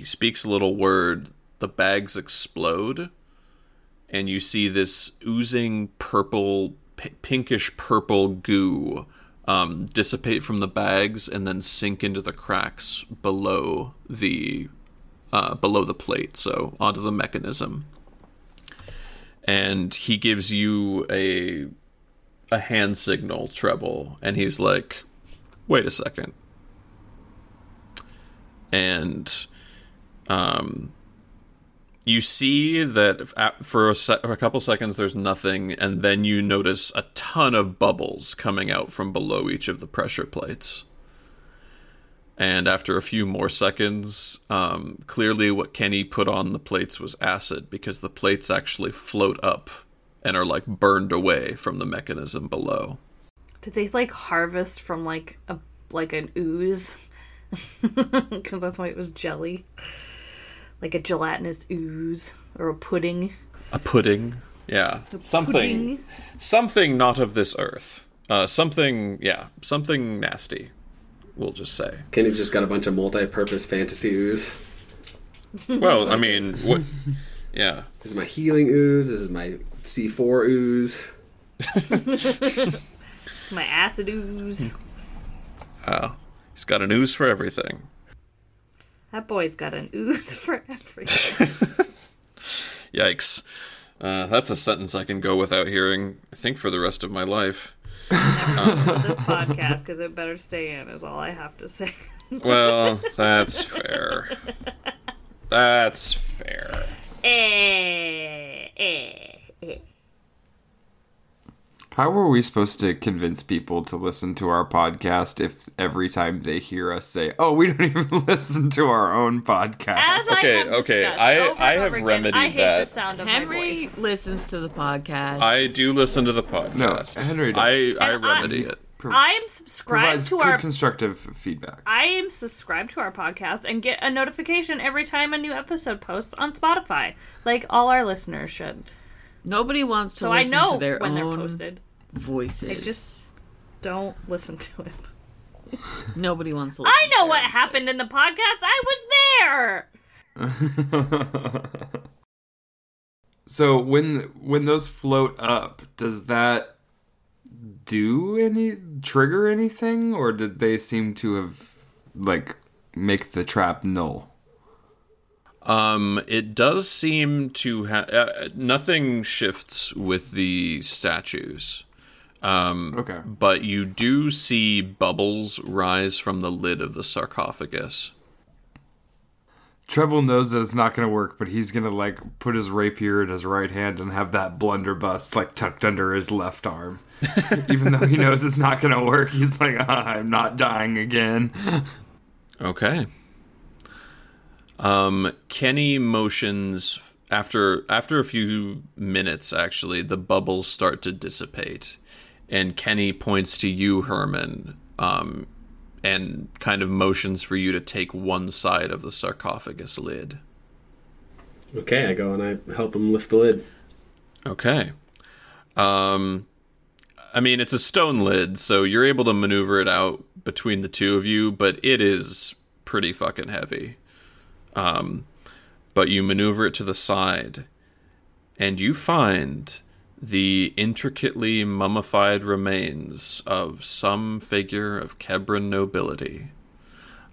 Speaker 1: he speaks a little word, the bags explode, and you see this oozing purple, p- pinkish purple goo um, dissipate from the bags and then sink into the cracks below the uh, below the plate, so onto the mechanism. And he gives you a a hand signal treble, and he's like, "Wait a second. And um, you see that for a, se- for a couple seconds there's nothing, and then you notice a ton of bubbles coming out from below each of the pressure plates. And after a few more seconds, um, clearly what Kenny put on the plates was acid because the plates actually float up and are like burned away from the mechanism below.
Speaker 5: Did they like harvest from like a like an ooze? Because that's why it was jelly, like a gelatinous ooze or a pudding.
Speaker 1: A pudding, yeah, something,
Speaker 5: Pudding.
Speaker 1: something not of this earth. Uh, something, yeah, something nasty. We'll just say.
Speaker 2: Kenny's just got a bunch of multi-purpose fantasy ooze.
Speaker 1: Well, I mean, what? Yeah,
Speaker 2: This is my healing ooze. This is my C4 ooze.
Speaker 5: My acid ooze.
Speaker 1: uh, he's got a ooze for everything.
Speaker 5: That boy's got an ooze for everything.
Speaker 1: Yikes. Uh, that's a sentence I can go without hearing. I think for the rest of my life.
Speaker 5: this podcast because it better stay in is all I have to say.
Speaker 1: Well, that's fair. That's fair.
Speaker 5: Eh, eh, eh.
Speaker 3: How are we supposed to convince people to listen to our podcast if every time they hear us say, "Oh, we don't even listen to our own podcast"?
Speaker 5: As
Speaker 1: Okay,
Speaker 5: I have
Speaker 1: okay, I- I have
Speaker 5: again,
Speaker 1: remedied
Speaker 5: I hate
Speaker 1: that.
Speaker 5: the sound of my
Speaker 4: Henry
Speaker 5: voice.
Speaker 4: listens to the podcast.
Speaker 1: I do listen to the podcast.
Speaker 3: No, Henry does.
Speaker 1: I, I
Speaker 5: And I-
Speaker 1: remedy it.
Speaker 3: Pro-
Speaker 5: I am subscribed
Speaker 3: provides
Speaker 5: to
Speaker 3: good
Speaker 5: our
Speaker 3: constructive feedback.
Speaker 5: I am subscribed to our podcast and get a notification every time a new episode posts on Spotify, like all our listeners should.
Speaker 4: Nobody wants to
Speaker 5: So I
Speaker 4: listen
Speaker 5: know
Speaker 4: to their
Speaker 5: when they're
Speaker 4: own
Speaker 5: posted.
Speaker 4: voices.
Speaker 5: They just don't listen to it.
Speaker 4: Nobody wants to listen
Speaker 5: I know
Speaker 4: to
Speaker 5: what
Speaker 4: their
Speaker 5: happened in the podcast. I was there.
Speaker 3: so when when those float up, does that do any trigger anything, or did they seem to have like make the trap null?
Speaker 1: Um, it does seem to have uh, nothing shifts with the statues. Um,
Speaker 3: Okay.
Speaker 1: but you do see bubbles rise from the lid of the sarcophagus.
Speaker 3: Treble knows that it's not going to work, but he's going to like put his rapier in his right hand and have that blunderbuss like tucked under his left arm. Even though he knows it's not going to work, he's like, ah, "I'm not dying again."
Speaker 1: Okay. Um, Kenny motions after after a few minutes. Actually, the bubbles start to dissipate, and Kenny points to you, Herman, um, and kind of motions for you to take one side of the sarcophagus lid.
Speaker 2: Okay, I go and I help him lift the lid.
Speaker 1: Okay. Um, I mean, it's a stone lid, so you're able to maneuver it out between the two of you, but it is pretty fucking heavy. Um, but you maneuver it to the side, and you find the intricately mummified remains of some figure of Kebran nobility.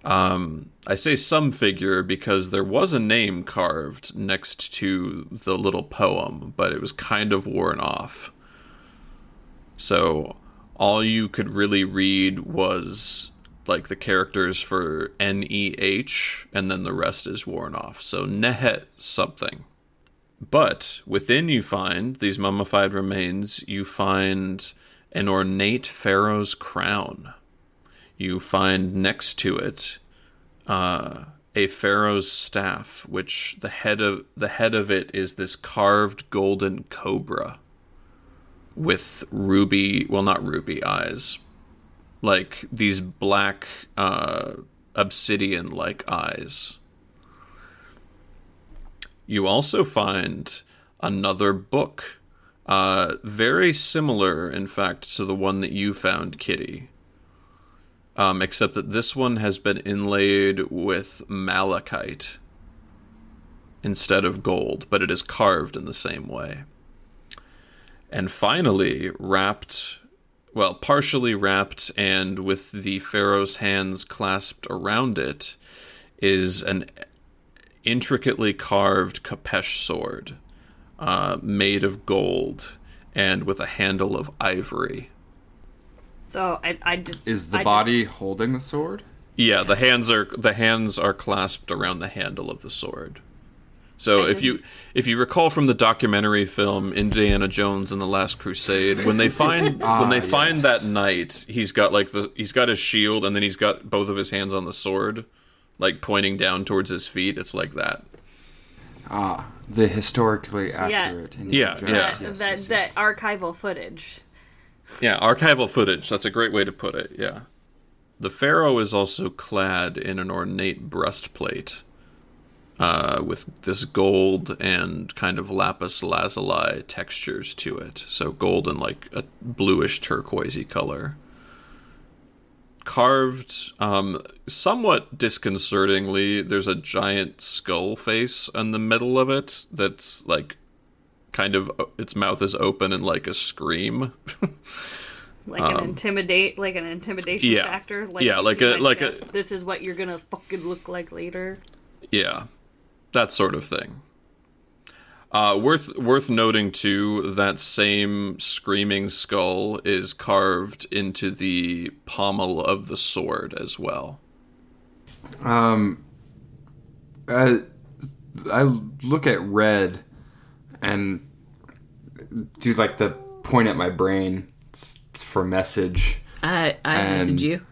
Speaker 1: Um, I say some figure because there was a name carved next to the little poem, but it was kind of worn off. So all you could really read was like the characters for N E H, and then the rest is worn off. So Nehet something. But within you find these mummified remains, you find an ornate pharaoh's crown. You find next to it uh, a pharaoh's staff, which the head of the head of it is this carved golden cobra with ruby, well, not ruby eyes, like these black uh, obsidian-like eyes. You also find another book, uh, very similar, in fact, to the one that you found, Kitty. Um, except that this one has been inlaid with malachite instead of gold, but it is carved in the same way. And finally, wrapped, well, partially wrapped and with the pharaoh's hands clasped around it, is an intricately carved khopesh sword uh, made of gold and with a handle of ivory.
Speaker 5: So I, I just
Speaker 3: Is the
Speaker 5: I
Speaker 3: body holding the sword?
Speaker 1: Yeah, the hands are the hands are clasped around the handle of the sword. So if you if you recall from the documentary film Indiana Jones and the Last Crusade, when they find when they find
Speaker 3: yes.
Speaker 1: that knight, he's got like the he's got his shield and then he's got both of his hands on the sword, like pointing down towards his feet. It's like that.
Speaker 3: Ah, the historically accurate. Indiana
Speaker 1: Yeah,
Speaker 3: Jones.
Speaker 1: yeah.
Speaker 5: that,
Speaker 3: Yes,
Speaker 5: that,
Speaker 3: yes,
Speaker 5: that
Speaker 3: yes.
Speaker 5: archival footage.
Speaker 1: Yeah, archival footage. That's a great way to put it. Yeah. The pharaoh is also clad in an ornate breastplate uh, with this gold and kind of lapis lazuli textures to it. So gold and like a bluish turquoisey color. Carved um, somewhat disconcertingly, there's a giant skull face in the middle of it that's like kind of its mouth is open and like a scream.
Speaker 5: Like an intimidate, like an intimidation
Speaker 1: Um, yeah.
Speaker 5: factor. Like
Speaker 1: Yeah, like a- like a-
Speaker 5: This is what you're gonna fucking look like later.
Speaker 1: Yeah, that sort of thing. Uh, worth worth noting too that same screaming skull is carved into the pommel of the sword as well.
Speaker 3: Um, I, I look at red and do like the point at my brain for message.
Speaker 4: I I
Speaker 3: And-
Speaker 4: message you.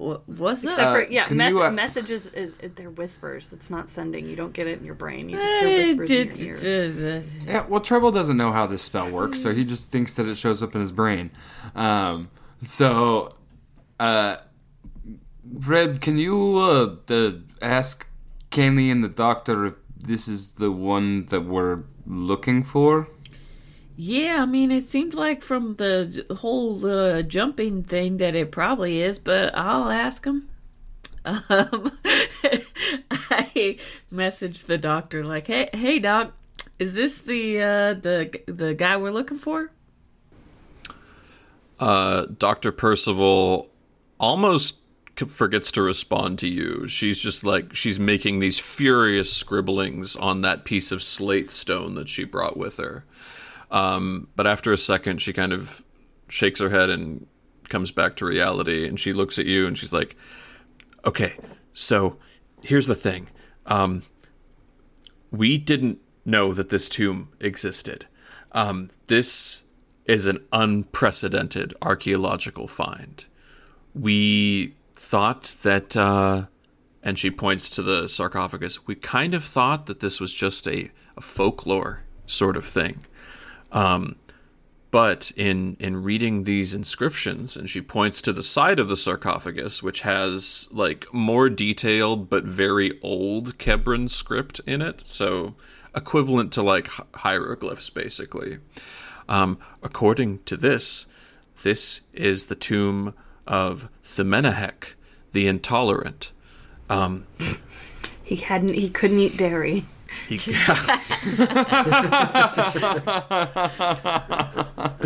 Speaker 4: What what's
Speaker 5: Except for yeah,
Speaker 3: can
Speaker 5: mess-
Speaker 3: you, uh,
Speaker 5: messages is they're whispers. It's not sending. You don't get it in your brain. You just
Speaker 4: Eh,
Speaker 5: hear whispers in
Speaker 4: d-
Speaker 5: your
Speaker 4: d-
Speaker 5: ear.
Speaker 4: d-
Speaker 3: Yeah, well, Treble doesn't know how this spell works, so he just thinks that it shows up in his brain. Um, so, uh, Red, can you uh, the, ask Kenny and the doctor if this is the one that we're looking for?
Speaker 4: Yeah, I mean, it seemed like from the whole uh, jumping thing that it probably is, but I'll ask him. Um, I messaged the doctor like, "Hey, hey, doc, is this the uh, the the guy we're looking for?"
Speaker 1: Uh, Dr. Percival almost forgets to respond to you. She's just like, she's making these furious scribblings on that piece of slate stone that she brought with her. Um, but after a second, she kind of shakes her head and comes back to reality. And she looks at you and she's like, okay, so here's the thing. Um, we didn't know that this tomb existed. Um, this is an unprecedented archaeological find. We thought that, uh, and she points to the sarcophagus, we kind of thought that this was just a, a folklore sort of thing. Um, but in in reading these inscriptions, and she points to the side of the sarcophagus, which has like more detailed but very old Kebran script in it, so equivalent to like hieroglyphs, basically. Um, according to this, this is the tomb of Themenahek, the intolerant.
Speaker 5: He hadn't. He couldn't eat dairy.
Speaker 1: He,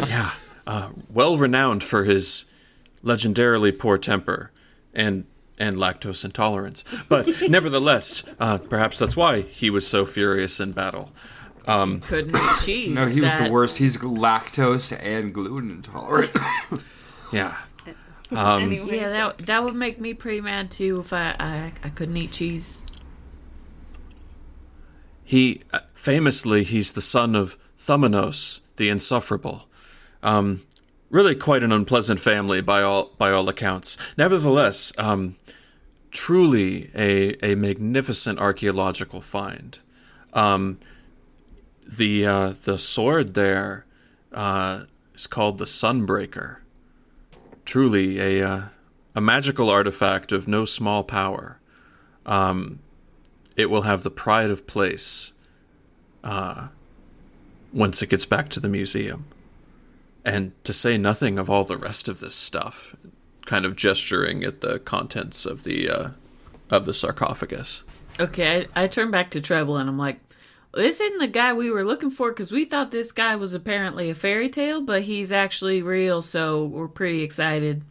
Speaker 1: yeah, uh, well renowned for his legendarily poor temper and and lactose intolerance. But nevertheless, uh, perhaps that's why he was so furious in battle.
Speaker 4: Um, Couldn't eat cheese.
Speaker 3: No, he was the worst. He's lactose and gluten intolerant.
Speaker 1: Yeah,
Speaker 5: anyway,
Speaker 4: Yeah, that that would make me pretty mad too if I I, I couldn't eat cheese.
Speaker 1: He uh, famously he's the son of Thumanos the Insufferable. Um, really quite an unpleasant family by all by all accounts. Nevertheless, um, truly a a magnificent archaeological find. Um, the uh, the sword there uh, is called the Sunbreaker. Truly a uh, a magical artifact of no small power. Um, it will have the pride of place uh, once it gets back to the museum. And to say nothing of all the rest of this stuff, kind of gesturing at the contents of the uh, of the sarcophagus.
Speaker 4: Okay, I, I turn back to Treble and I'm like, this isn't the guy we were looking for because we thought this guy was apparently a fairy tale, but he's actually real, so we're pretty excited.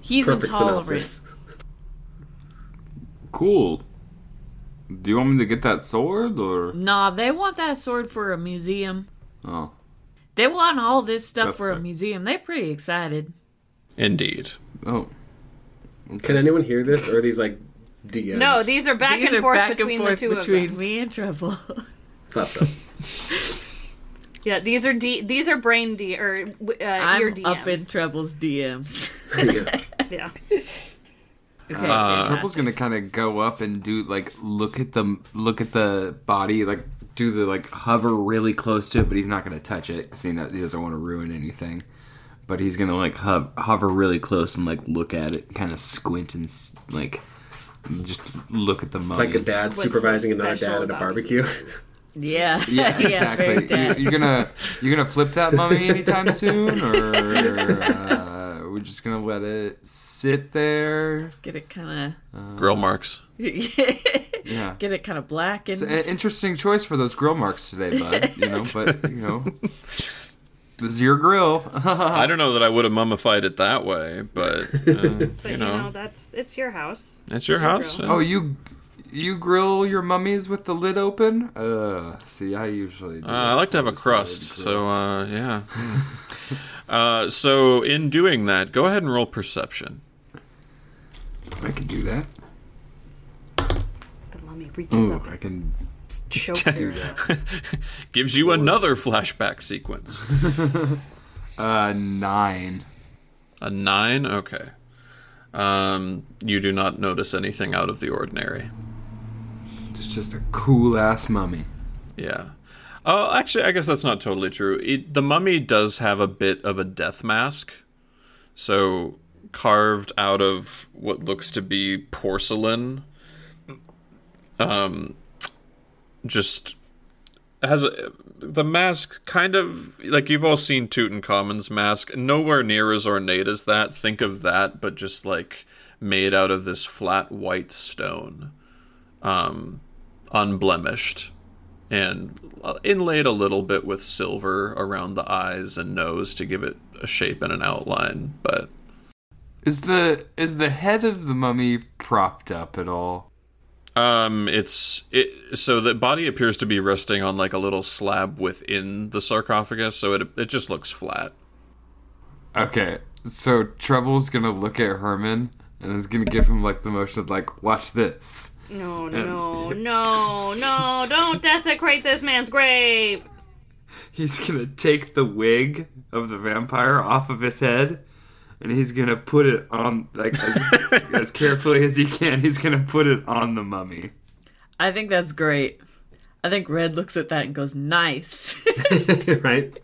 Speaker 4: He's
Speaker 2: Perfect
Speaker 4: intolerant.
Speaker 2: synopsis.
Speaker 3: cool. Do you want me to get that sword or?
Speaker 4: Nah, they want that sword for a museum.
Speaker 3: Oh,
Speaker 4: They want all this stuff
Speaker 3: That's
Speaker 4: for a museum. They're pretty excited.
Speaker 1: Indeed.
Speaker 3: oh.
Speaker 2: Can anyone hear this, or are these like DMs.
Speaker 5: No, these are back
Speaker 4: These
Speaker 5: and
Speaker 4: are
Speaker 5: forth
Speaker 4: back
Speaker 5: between
Speaker 4: and forth
Speaker 5: the two
Speaker 4: between
Speaker 5: of them.
Speaker 4: me and Trouble.
Speaker 2: thought so.
Speaker 5: Yeah, these are D. These are brain D or uh, ear
Speaker 4: I'm
Speaker 5: DMs.
Speaker 4: up in Trouble's DMs.
Speaker 2: yeah.
Speaker 5: Yeah.
Speaker 4: Okay,
Speaker 3: Uh,
Speaker 4: fantastic.
Speaker 3: Trouble's gonna kind of go up and do like look at the look at the body, like do the like hover really close to it, but he's not gonna touch it because he, know- he doesn't want to ruin anything. But he's gonna like hov- hover really close and like look at it, kind of squint and like just look at the mummy.
Speaker 2: Like a dad
Speaker 5: What's
Speaker 2: supervising
Speaker 5: so
Speaker 2: another dad at a
Speaker 5: about it?
Speaker 2: barbecue.
Speaker 4: Yeah,
Speaker 3: Yeah, exactly.
Speaker 4: dead.
Speaker 3: you, you're gonna you're gonna flip that mummy anytime soon, or uh, we're just gonna let it sit there.
Speaker 4: Get it kind of.
Speaker 1: Grill marks.
Speaker 3: Yeah.
Speaker 4: get it kind of black and
Speaker 3: It's an interesting choice for those grill marks today, bud. You know, but you know, this is your grill.
Speaker 1: I don't know that I would have mummified it that way, but uh,
Speaker 5: But
Speaker 1: you know,
Speaker 5: that's it's your house.
Speaker 1: it's your
Speaker 5: your
Speaker 1: house.
Speaker 5: grill.
Speaker 3: oh, you you grill your mummies with the lid open? Uh, see, I usually. Do
Speaker 1: Uh, I like to have a crust, so uh, yeah. Uh, so in doing that, go ahead and roll perception.
Speaker 3: I can do that.
Speaker 5: The mummy reaches
Speaker 3: Ooh,
Speaker 5: up,
Speaker 3: I can
Speaker 5: chokes
Speaker 3: do
Speaker 5: her.
Speaker 3: that.
Speaker 1: Gives you another flashback sequence.
Speaker 3: Uh, nine.
Speaker 1: A nine. Okay. Um, you do not notice anything out of the ordinary.
Speaker 3: It's just a cool ass mummy.
Speaker 1: Yeah. Oh, actually, I guess that's not totally true. It, the mummy does have a bit of a death mask. So, carved out of what looks to be porcelain. Um, just has a, the mask kind of like you've all seen Tutankhamun's mask. Nowhere near as ornate as that. Think of that, but just like made out of this flat white stone, um, unblemished and inlaid a little bit with silver around the eyes and nose to give it a shape and an outline. But
Speaker 3: Is the is the head of the mummy propped up at all?
Speaker 1: um, it's it. So the body appears to be resting on like a little slab within the sarcophagus, so it it just looks flat.
Speaker 3: Okay, so Treble's gonna look at Herman and is gonna give him like the motion of like, watch this.
Speaker 5: No, no, no, no! Don't desecrate this man's grave.
Speaker 3: He's gonna take the wig of the vampire off of his head, and he's gonna put it on like as, as carefully as he can. He's gonna put it on the mummy.
Speaker 4: I think that's great. I think Red looks at that and goes, "Nice."
Speaker 2: right?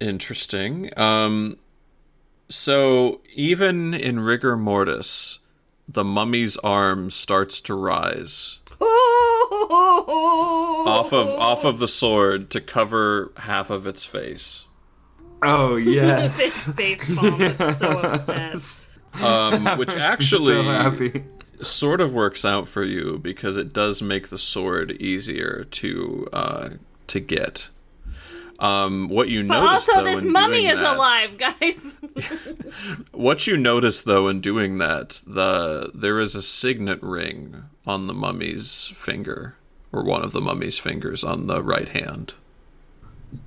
Speaker 1: Interesting. Um, so even in rigor mortis, the mummy's arm starts to rise off of off of the sword to cover half of its face.
Speaker 3: Oh yes,
Speaker 5: Face palm is so upset.
Speaker 1: Um, which actually
Speaker 3: so happy.
Speaker 1: sort of works out for you because it does make the sword easier to uh, to get. Um, what you
Speaker 5: But
Speaker 1: notice
Speaker 5: also,
Speaker 1: though
Speaker 5: this
Speaker 1: in
Speaker 5: mummy
Speaker 1: doing
Speaker 5: is
Speaker 1: that-
Speaker 5: alive, guys.
Speaker 1: What you notice though in doing that, the there is a signet ring on the mummy's finger, or one of the mummy's fingers on the right hand.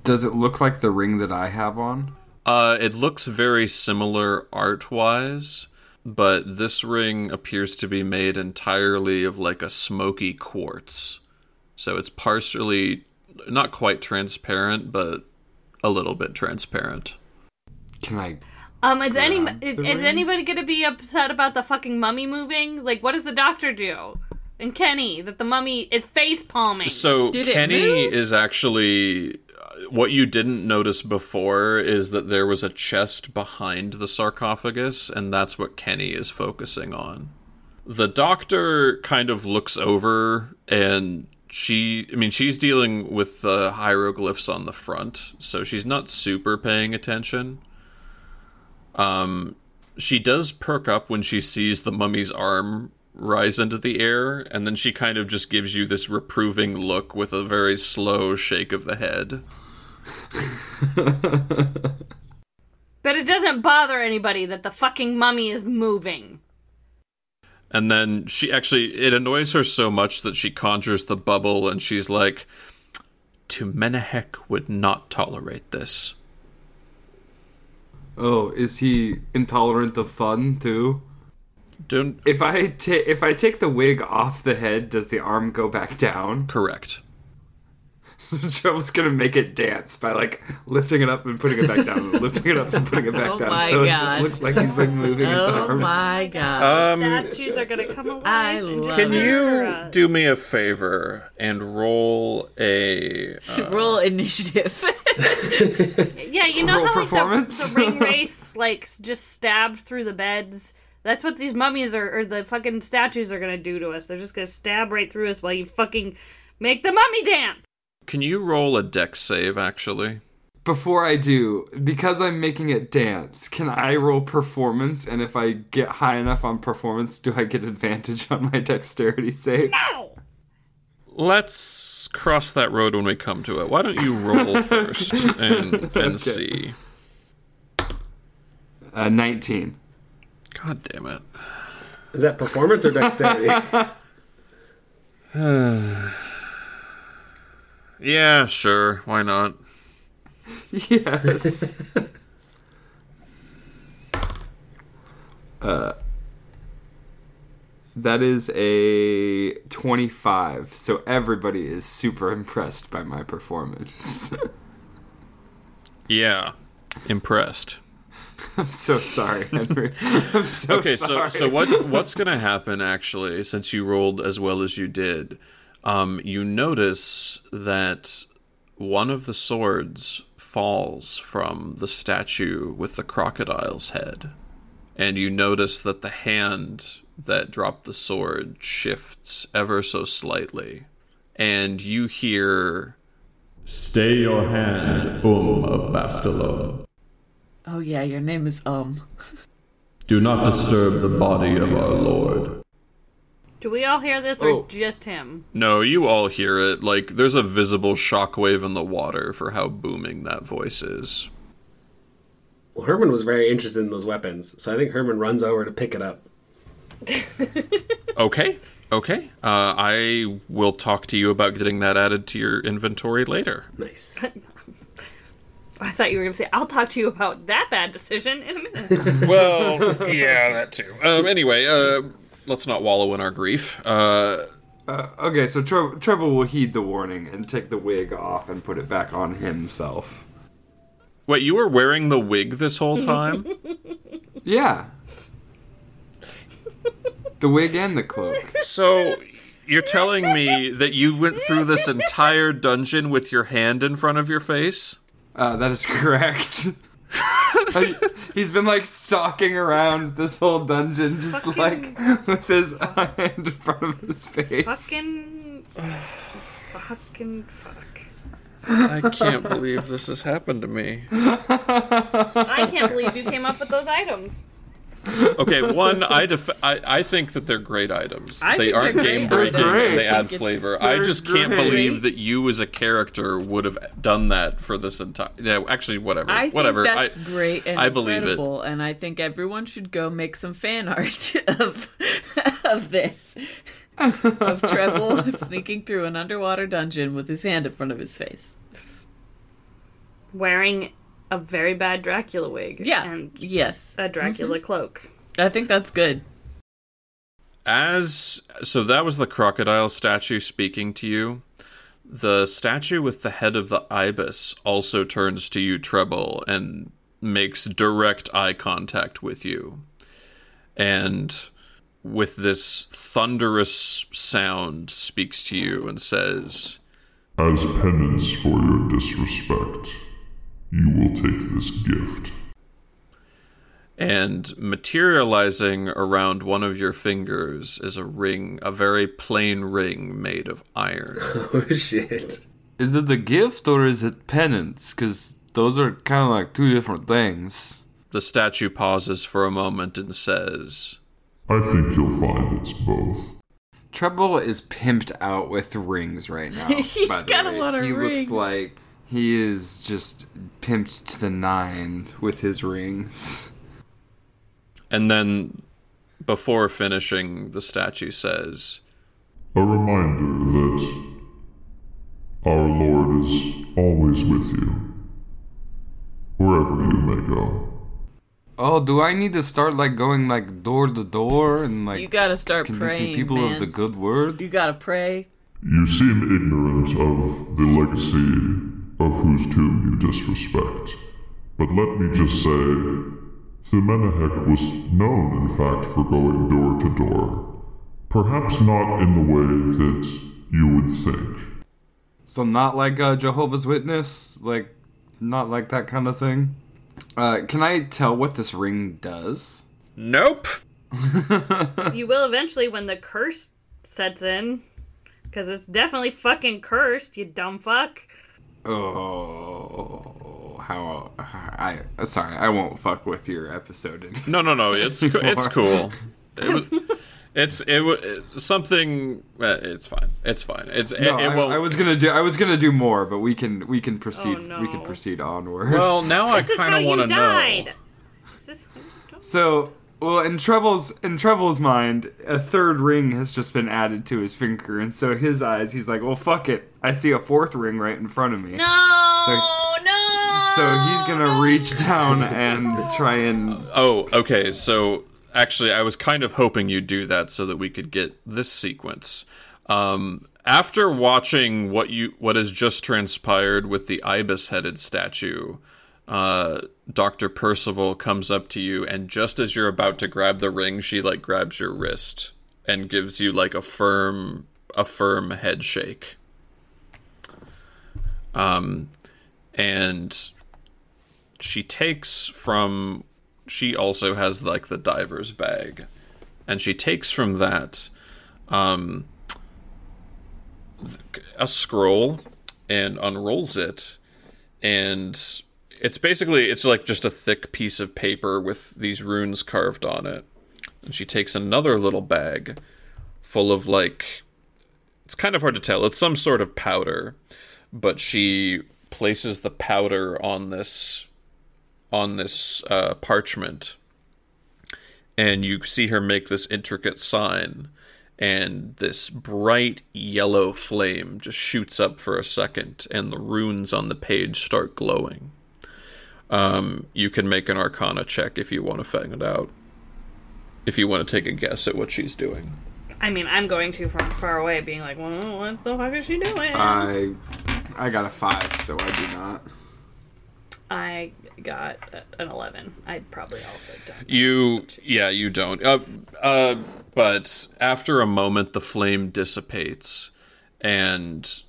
Speaker 3: Does it look like the ring that I have on?
Speaker 1: Uh, it looks very similar art wise, but this ring appears to be made entirely of like a smoky quartz. So it's partially not quite transparent, but a little bit transparent.
Speaker 3: Can I?
Speaker 5: Um, is any is, is anybody gonna be upset about the fucking mummy moving? Like, what does the doctor do? And Kenny, that the mummy is face palming.
Speaker 1: So
Speaker 4: Did
Speaker 1: Kenny is actually uh, what you didn't notice before is that there was a chest behind the sarcophagus, and that's what Kenny is focusing on. The doctor kind of looks over and she I mean she's dealing with the hieroglyphs on the front, so she's not super paying attention. Um she does perk up when she sees the mummy's arm rise into the air, and then she kind of just gives you this reproving look with a very slow shake of the head.
Speaker 5: but it doesn't bother anybody that the fucking mummy is moving.
Speaker 1: And then she actually, it annoys her so much that she conjures the bubble and she's like, To Menahek would not tolerate this.
Speaker 3: Oh, is he intolerant of fun too?
Speaker 1: Don't
Speaker 3: If I ta- if I take the wig off the head, does the arm go back down?
Speaker 1: correct.
Speaker 3: So Joe's gonna make it dance by like lifting it up and putting it back down, and lifting it up and putting it back
Speaker 4: Oh
Speaker 3: down.
Speaker 4: my
Speaker 3: so it just looks like he's like moving his
Speaker 4: Oh
Speaker 3: arm.
Speaker 4: my god.
Speaker 1: Um,
Speaker 5: Statues are gonna come alive.
Speaker 4: I love
Speaker 1: can
Speaker 4: it.
Speaker 1: you do me a favor and roll a? Uh,
Speaker 4: Roll initiative.
Speaker 5: Yeah, you know
Speaker 3: Roll
Speaker 5: how like the, the ring wraiths like just stabbed through the beds. That's what these mummies are, or the fucking statues are gonna do to us. They're just gonna stab right through us while you fucking make the mummy dance.
Speaker 1: Can you roll a dex save? Actually,
Speaker 3: Before I do, because I'm making it dance, can I roll performance? And if I get high enough on performance, do I get advantage on my dexterity save?
Speaker 5: Ow!
Speaker 1: let's cross that road when we come to it. Why don't you roll first and and see?
Speaker 3: Uh, 19.
Speaker 1: God damn it!
Speaker 2: Is that performance or dexterity?
Speaker 1: Yeah, sure. Why not?
Speaker 3: Yes. uh, that is a 25. So everybody is super impressed by my performance.
Speaker 1: Yeah, impressed.
Speaker 3: I'm so sorry, Henry. I'm so
Speaker 1: Okay, so
Speaker 3: sorry.
Speaker 1: so what what's gonna happen actually? Since you rolled as well as you did, um, you notice that one of the swords falls from the statue with the crocodile's head, and you notice that the hand that dropped the sword shifts ever so slightly, and you hear
Speaker 6: Stay your hand, Um of Bastalon.
Speaker 4: oh yeah, your name is um.
Speaker 6: Do not disturb the body of our lord.
Speaker 5: Do we all hear this, or
Speaker 3: Oh.
Speaker 5: just him?
Speaker 1: No, you all hear it. Like, there's a visible shockwave in the water for how booming that voice is.
Speaker 2: well, Herman was very interested in those weapons, so I think Herman runs over to pick it up.
Speaker 1: Okay, okay. Uh, I will talk to you about getting that added to your inventory later.
Speaker 2: Nice.
Speaker 5: I thought you were gonna say, "I'll talk to you about that bad decision in a minute."
Speaker 1: Well, yeah, that too. Um, anyway, uh, let's not wallow in our grief. Uh,
Speaker 3: Uh, okay, so Tre- Trevor will heed the warning and take the wig off and put it back on himself.
Speaker 1: wait, you were wearing the wig this whole time?
Speaker 3: Yeah. the wig and the cloak.
Speaker 1: so, you're telling me that you went through this entire dungeon with your hand in front of your face?
Speaker 3: Uh, that is correct. He's been like stalking around this whole dungeon, just like with his hand in front of his face.
Speaker 5: fucking, fucking fuck.
Speaker 1: I can't believe this has happened to me.
Speaker 5: I can't believe you came up with those items.
Speaker 1: Okay, one, I, def- I I think that they're great items.
Speaker 4: I
Speaker 1: they aren't game breaking. and They add flavor. I
Speaker 3: they're
Speaker 1: just can't
Speaker 3: great.
Speaker 1: believe that you, as a character, would have done that for this entire. Yeah, actually, whatever.
Speaker 4: I think
Speaker 1: whatever.
Speaker 4: that's
Speaker 1: I,
Speaker 4: great and
Speaker 1: I believe it.
Speaker 4: incredible, and I think everyone should go make some fan art of of this. of Treble sneaking through an underwater dungeon with his hand in front of his face.
Speaker 5: Wearing a very bad Dracula wig.
Speaker 4: Yeah.
Speaker 5: And
Speaker 4: yes.
Speaker 5: a Dracula
Speaker 1: Mm-hmm.
Speaker 5: cloak.
Speaker 4: I think that's good.
Speaker 1: As so, that was the crocodile statue speaking to you. The statue with the head of the ibis also turns to you, Treble, and makes direct eye contact with you. And with this thunderous sound, speaks to you and says,
Speaker 7: As penance for your disrespect, you will take this gift.
Speaker 1: and materializing around one of your fingers is a ring, a very plain ring made of iron.
Speaker 2: oh shit.
Speaker 3: Is it the gift or is it penance? Because those are kind of like two different things.
Speaker 1: The statue pauses for a moment and says,
Speaker 7: I think you'll find it's both.
Speaker 3: Treble is pimped out with rings right now.
Speaker 4: He's
Speaker 3: by the
Speaker 4: got a lot of
Speaker 3: He
Speaker 4: rings.
Speaker 3: looks like he is just pimped to the nine with his rings.
Speaker 1: and then before finishing, the statue says,
Speaker 7: A reminder that our Lord is always with you, wherever you may go.
Speaker 3: Oh, do I need to start like going like door to door and like
Speaker 4: You gotta start
Speaker 3: convincing
Speaker 4: praying,
Speaker 3: people
Speaker 4: man.
Speaker 3: of the good word?
Speaker 4: You gotta pray.
Speaker 7: You seem ignorant of the legacy of whose tomb you disrespect. But let me just say, Thumenahek was known, in fact, for going door to door. Perhaps not in the way that you would think.
Speaker 3: So not like a Jehovah's Witness, like not like that kind of thing. Uh, can I tell what this ring does?
Speaker 1: Nope.
Speaker 5: You will eventually when the curse sets in. Because it's definitely fucking cursed, you dumb fuck.
Speaker 3: Oh, how I sorry, I won't fuck with your episode. Anymore.
Speaker 1: No, no, no. It's it's cool. It was, it's it was something. Uh, it's fine. It's fine. It's
Speaker 3: No,
Speaker 1: it, it
Speaker 3: I,
Speaker 1: won't.
Speaker 3: I was gonna do I was gonna do more, but we can we can proceed
Speaker 5: Oh,
Speaker 3: we can proceed onward.
Speaker 1: well, now I
Speaker 5: This is
Speaker 1: kind of want to know.
Speaker 5: died. Is this how you died?
Speaker 3: So, well, in Treble's in Treble's mind, a third ring has just been added to his finger, and so his eyes, he's like, "Well, fuck it, I see a fourth ring right in front of me."
Speaker 5: No,
Speaker 3: So-
Speaker 5: no.
Speaker 3: So he's gonna reach down and try and.
Speaker 1: Oh, okay. So actually, I was kind of hoping you'd do that so that we could get this sequence. Um, after watching what you what has just transpired with the ibis-headed statue, uh, Doctor Percival comes up to you, and just as you're about to grab the ring, she like grabs your wrist and gives you like a firm a firm head shake. Um, and she takes from she also has like the diver's bag and she takes from that um a scroll and unrolls it and it's basically it's like just a thick piece of paper with these runes carved on it. And she takes another little bag full of like it's kind of hard to tell it's some sort of powder but she places the powder on this on this uh, parchment. And you see her make this intricate sign and this bright yellow flame just shoots up for a second and the runes on the page start glowing um, you can make an arcana check if you want to find it out if you want to take a guess at what she's doing
Speaker 5: I mean, I'm going to from far away, being like, well, what the fuck is she doing?
Speaker 3: I I got a five, so I do not.
Speaker 5: I got an 11. I'd probably also don't.
Speaker 1: You, yeah, you don't. Uh, uh, but after a moment, the flame dissipates, and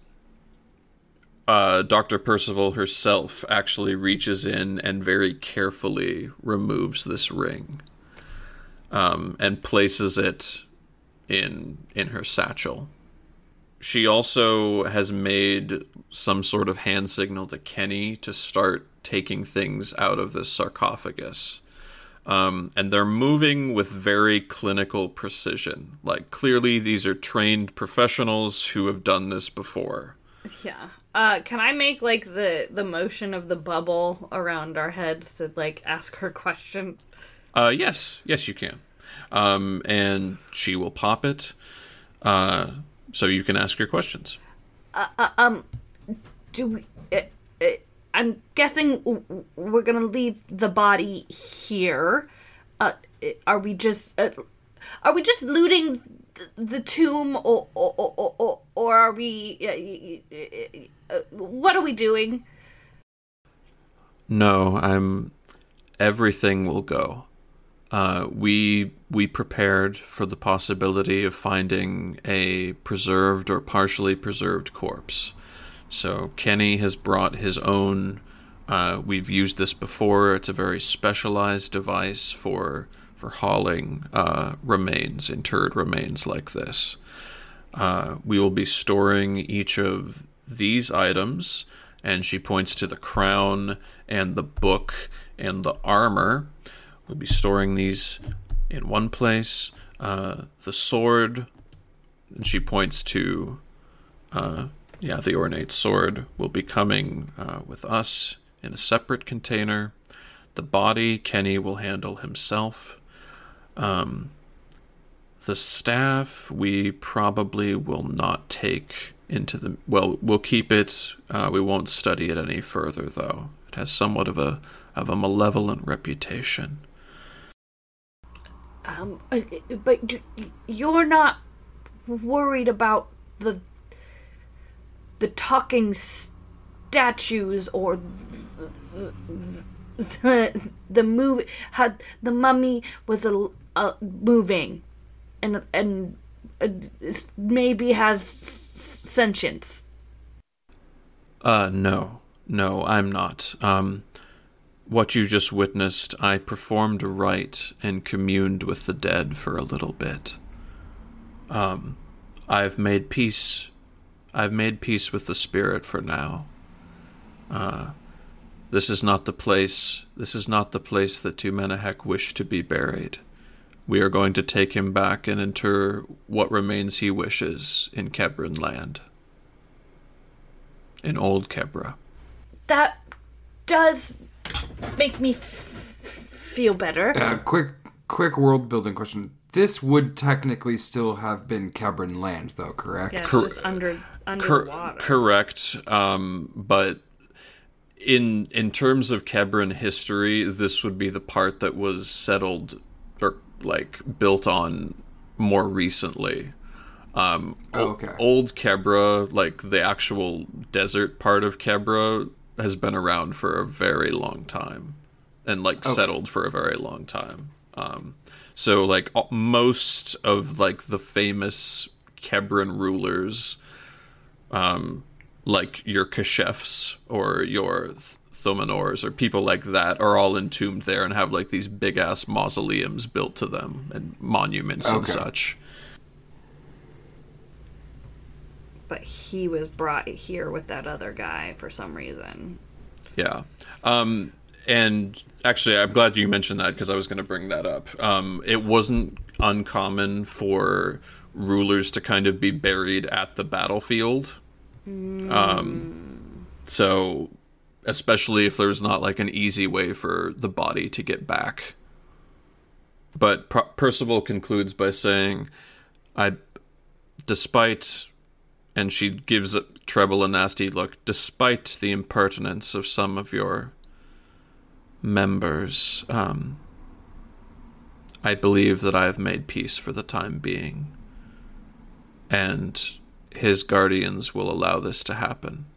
Speaker 1: uh, Dr. Percival herself actually reaches in and very carefully removes this ring um, and places it in in her satchel. She also has made some sort of hand signal to Kenny to start taking things out of this sarcophagus. Um, and they're moving with very clinical precision. Like, clearly, these are trained professionals who have done this before.
Speaker 5: Yeah. Uh, can I make like the the motion of the bubble around our heads to like ask her question?
Speaker 1: Uh, yes, yes, you can. Um, and she will pop it. Uh, so you can ask your questions.
Speaker 5: Um, Do we? Uh, uh, I'm guessing we're gonna leave the body here. Uh, are we just? Uh, are we just looting the tomb, or or or, or, or are we? Uh, what are we doing?
Speaker 1: No, I'm. Everything will go. Uh, we we prepared for the possibility of finding a preserved or partially preserved corpse. So Kenny has brought his own. Uh, we've used this before. It's a very specialized device for for hauling uh, remains, interred remains like this. Uh, we will be storing each of these items, and she points to the crown and the book and the armor. We'll be storing these in one place. Uh, the sword, and she points to, uh, yeah, the ornate sword will be coming uh, with us in a separate container. The body, Kenny will handle himself. Um, the staff we probably will not take into the well we'll keep it. Uh, we won't study it any further though. It has somewhat of a of a malevolent reputation.
Speaker 5: Um, uh, but you're not worried about the the talking statues or the, the, the movie how the mummy was a, a moving and and uh, maybe has sentience
Speaker 1: Uh, no. No, I'm not. Um, what you just witnessed, I performed a rite and communed with the dead for a little bit. Um, I've made peace. I've made peace with the spirit for now. Uh, this is not the place. This is not the place that Tumenahek wished to be buried. We are going to take him back and inter what remains he wishes in Kebron land. In Old Kebra.
Speaker 5: that does make me f- feel better
Speaker 3: Uh, quick, quick world building question. This would technically still have been Kebron land, though, correct?
Speaker 5: yeah it's
Speaker 1: Cor-
Speaker 5: just under
Speaker 1: Cor-
Speaker 5: underwater
Speaker 1: correct. Um, but in in terms of Kebron history, this would be the part that was settled or like built on more recently. Um,
Speaker 3: Oh, okay.
Speaker 1: Old Kebra, like the actual desert part of Kebra, has been around for a very long time, and like settled for a very long time. Um, so like most of like the famous Kebron rulers, um, like your Kashefs or your Thomanors or people like that, are all entombed there and have like these big ass mausoleums built to them and monuments and such.
Speaker 5: but he was brought here with that other guy for some reason
Speaker 1: Yeah. Um, and actually, I'm glad you mentioned that because I was going to bring that up. Um, it wasn't uncommon for rulers to kind of be buried at the battlefield. Um, so, especially if there's not like an easy way for the body to get back. But Per- Percival concludes by saying, I, despite and she gives Treble a nasty look, despite the impertinence of some of your members. Um, I believe that I have made peace for the time being, and his guardians will allow this to happen.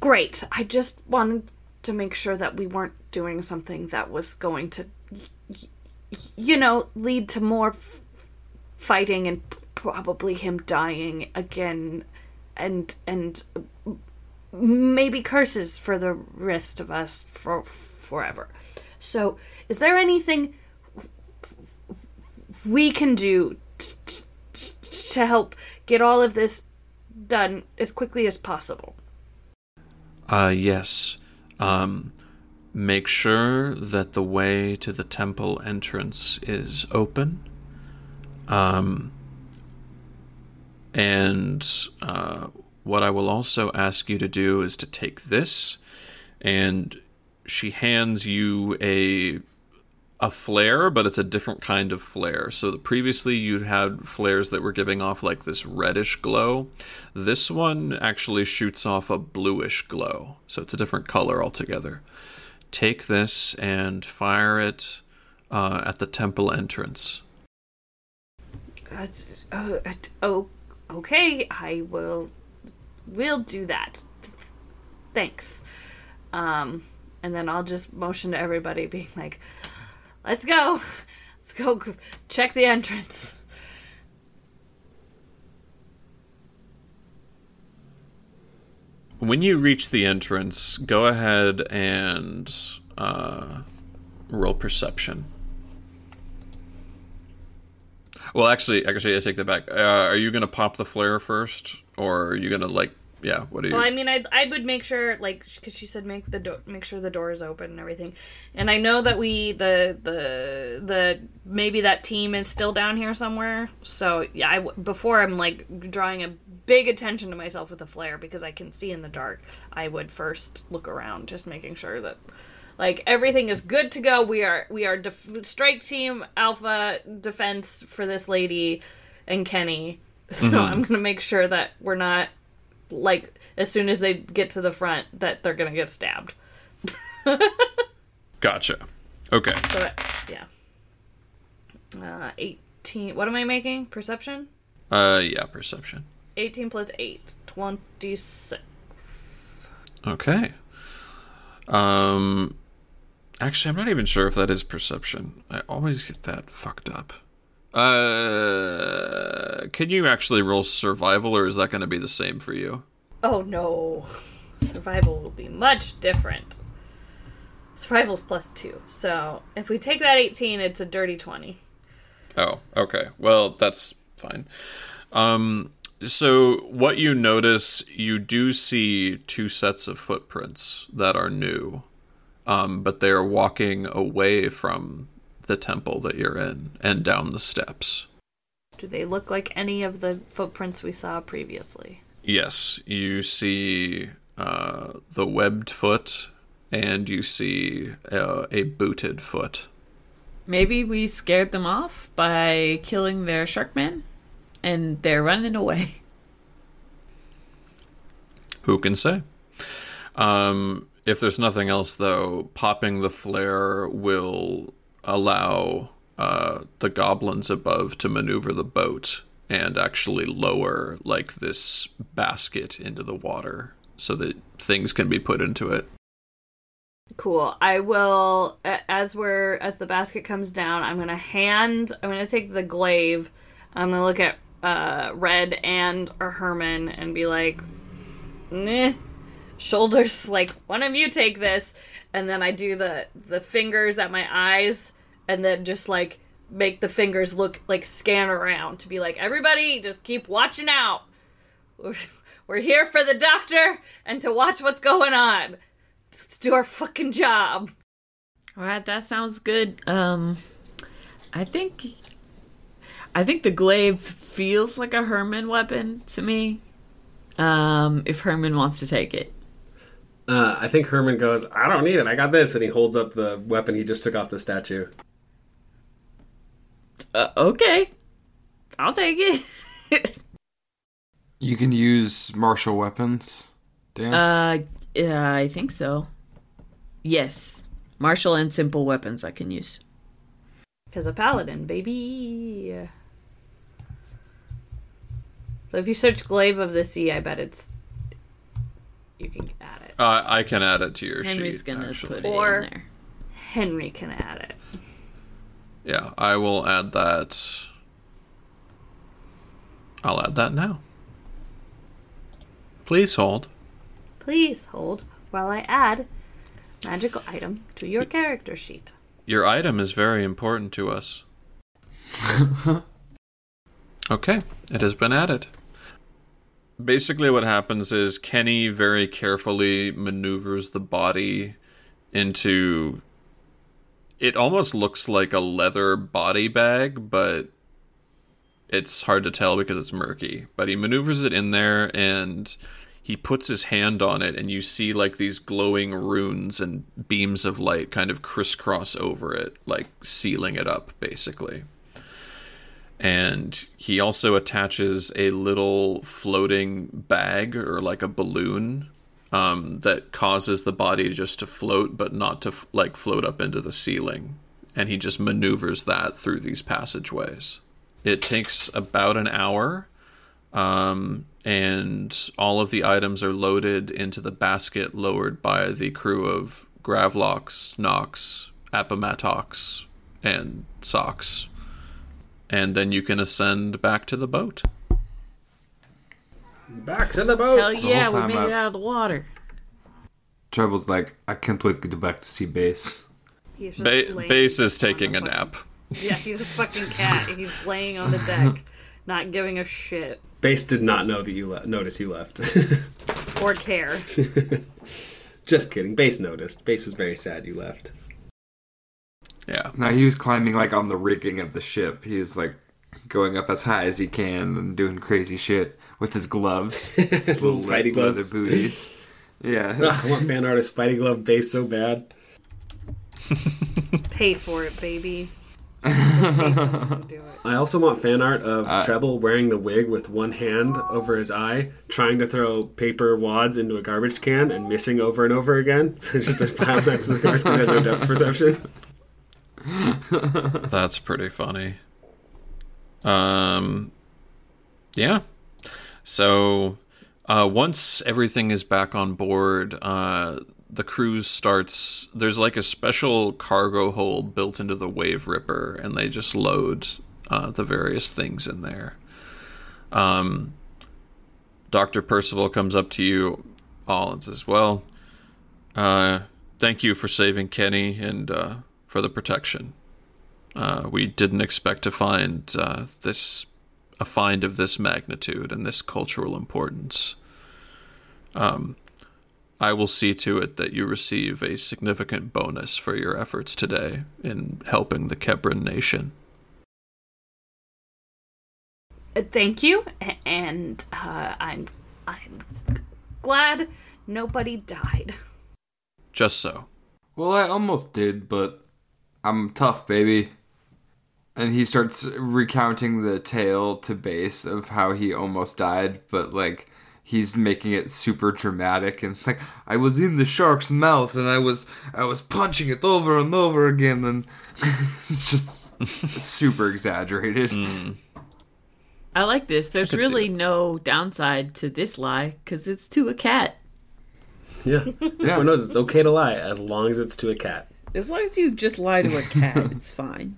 Speaker 5: Great. I just wanted to make sure that we weren't doing something that was going to you know lead to more f- fighting and probably him dying again and and maybe curses for the rest of us for forever. So is there anything we can do t- t- to help get all of this done as quickly as possible
Speaker 1: Uh, yes. Um, make sure that the way to the temple entrance is open. Um, and uh, what I will also ask you to do is to take this, and she hands you a a flare, but it's a different kind of flare. So previously you had flares that were giving off like this reddish glow. This one actually shoots off a bluish glow. So it's a different color altogether. Take this and fire it uh, at the temple entrance.
Speaker 5: Uh, oh, okay. I will. Will do that. Thanks. Um, and then I'll just motion to everybody, being like, "Let's go, let's go check the entrance."
Speaker 1: When you reach the entrance, go ahead and uh, roll perception. Well, actually, actually, I take that back. Uh, are you gonna pop the flare first, or are you gonna like, yeah? What do you?
Speaker 5: Well, I mean, I I would make sure, like, because she said make the door, make sure the door is open and everything. And I know that we the the the maybe that team is still down here somewhere. So yeah, I before I'm like drawing a big attention to myself with a flare because I can see in the dark. I would first look around, just making sure that like everything is good to go. We are we are def- strike team alpha defense for this lady and Kenny. So mm-hmm. I'm gonna make sure that we're not like as soon as they get to the front that they're gonna get stabbed.
Speaker 1: Gotcha. Okay.
Speaker 5: So it, yeah. Uh, 18. What am I making? Perception?
Speaker 1: Uh, yeah, perception.
Speaker 5: 18 plus 8. 26.
Speaker 1: Okay. Um, actually, I'm not even sure if that is perception. I always get that fucked up. Uh, can you actually roll survival, or is that going to be the same for you?
Speaker 5: Oh no. Survival will be much different. Survival's plus 2. So if we take that 18, it's a dirty 20.
Speaker 1: Oh, okay. Well, that's fine. Um, so what you notice, you do see two sets of footprints that are new, um, but they are walking away from the temple that you're in and down the steps.
Speaker 5: Do they look like any of the footprints we saw previously?
Speaker 1: Yes, you see uh, the webbed foot, and you see uh, a booted foot.
Speaker 4: Maybe we scared them off by killing their shark man, and they're running away.
Speaker 1: Who can say? Um, if there's nothing else, though, popping the flare will allow uh, the goblins above to maneuver the boat and actually lower like this basket into the water so that things can be put into it.
Speaker 5: Cool. I will as we're as the basket comes down, I'm gonna hand I'm gonna take the glaive. I'm gonna look at uh Red and or Herman and be like, Meh. Shoulders like one of you take this and then I do the the fingers at my eyes and then just like make the fingers look like scan around to be like everybody just keep watching out. We're, here for the doctor and to watch what's going on. Let's do our fucking job.
Speaker 4: All right, that sounds good. Um, I think, I think the glaive feels like a Herman weapon to me. Um, if Herman wants to take it,
Speaker 2: Uh, I think Herman goes, I don't need it. I got this. And he holds up the weapon he just took off the statue.
Speaker 4: uh, okay, I'll take it.
Speaker 3: You can use martial weapons. Dan.
Speaker 4: uh, yeah, I think so. Yes, martial and simple weapons I can use.
Speaker 5: Because a paladin, baby. So if you search Glaive of the Sea, I bet it's. You can get at it.
Speaker 1: Uh, I can add it to your sheet.
Speaker 4: Henry's
Speaker 1: sheet.
Speaker 4: gonna
Speaker 1: actually.
Speaker 4: put it
Speaker 5: Or-
Speaker 4: in there.
Speaker 5: Henry can add it.
Speaker 1: Yeah, I will add that. I'll add that now. Please hold.
Speaker 5: Please hold while I add magical item to your character sheet.
Speaker 1: Your item is very important to us. okay, it has been added. Basically, what happens is Kenny very carefully maneuvers the body into. It almost looks like a leather body bag, but it's hard to tell because it's murky. But he maneuvers it in there and he puts his hand on it, and you see like these glowing runes and beams of light kind of crisscross over it, like sealing it up, basically. And he also attaches a little floating bag or like a balloon um, that causes the body just to float, but not to like float up into the ceiling. And he just maneuvers that through these passageways. It takes about an hour um, and all of the items are loaded into the basket lowered by the crew of Gravlox, Nox, Apomatox, and Sox. And then you can ascend back to the boat.
Speaker 2: Back to the boat.
Speaker 4: Hell yeah, we
Speaker 3: time
Speaker 4: made
Speaker 3: I-
Speaker 4: it out of the water.
Speaker 3: Treble's like, I can't wait to get back to see base.
Speaker 1: Ba- Base is taking a
Speaker 5: fucking-
Speaker 1: nap.
Speaker 5: Yeah, he's a fucking cat. He's laying on the deck, not giving a shit
Speaker 2: Base did not know that you le- notice you left.
Speaker 5: or care.
Speaker 2: Just kidding. Base noticed. Base was very sad you left.
Speaker 1: Yeah.
Speaker 3: Now he was climbing like on the rigging of the ship. He's like going up as high as he can and doing crazy shit with his gloves, his
Speaker 2: little Spidey
Speaker 3: leather
Speaker 2: gloves.
Speaker 3: booties. Yeah,
Speaker 2: Ugh, I want fan art of Spidey Glove Base so bad.
Speaker 5: Pay for it, baby. Pay someone to do it.
Speaker 2: I also want fan art of
Speaker 3: Uh,
Speaker 2: Treble wearing the wig with one hand over his eye, trying to throw paper wads into a garbage can and missing over and over again. So just a pile next to the garbage can has no depth perception.
Speaker 1: That's pretty funny. Um, yeah. So uh, once everything is back on board, uh, the cruise starts. There's like a special cargo hold built into the Wave Ripper, and they just load uh, the various things in there. Um, Dr. Percival comes up to you all and says, Well, uh, thank you for saving Kenny and uh, for the protection. Uh, we didn't expect to find uh, this a find of this magnitude and this cultural importance. Um, I will see to it that you receive a significant bonus for your efforts today in helping the Kebran nation.
Speaker 5: Uh, Thank you, and uh, I'm I'm glad nobody died.
Speaker 1: Just so.
Speaker 3: Well, I almost did, but I'm tough, baby. And he starts recounting the tale to base of how he almost died, but like he's making it super dramatic and it's like I was in the shark's mouth and I was I was punching it over and over again and it's just super exaggerated. Mm.
Speaker 4: I like this. There's really no downside to this lie because it's to a cat.
Speaker 2: Yeah. Everyone knows it's okay to lie as long as it's to a cat.
Speaker 4: As long as you just lie to a cat, it's fine.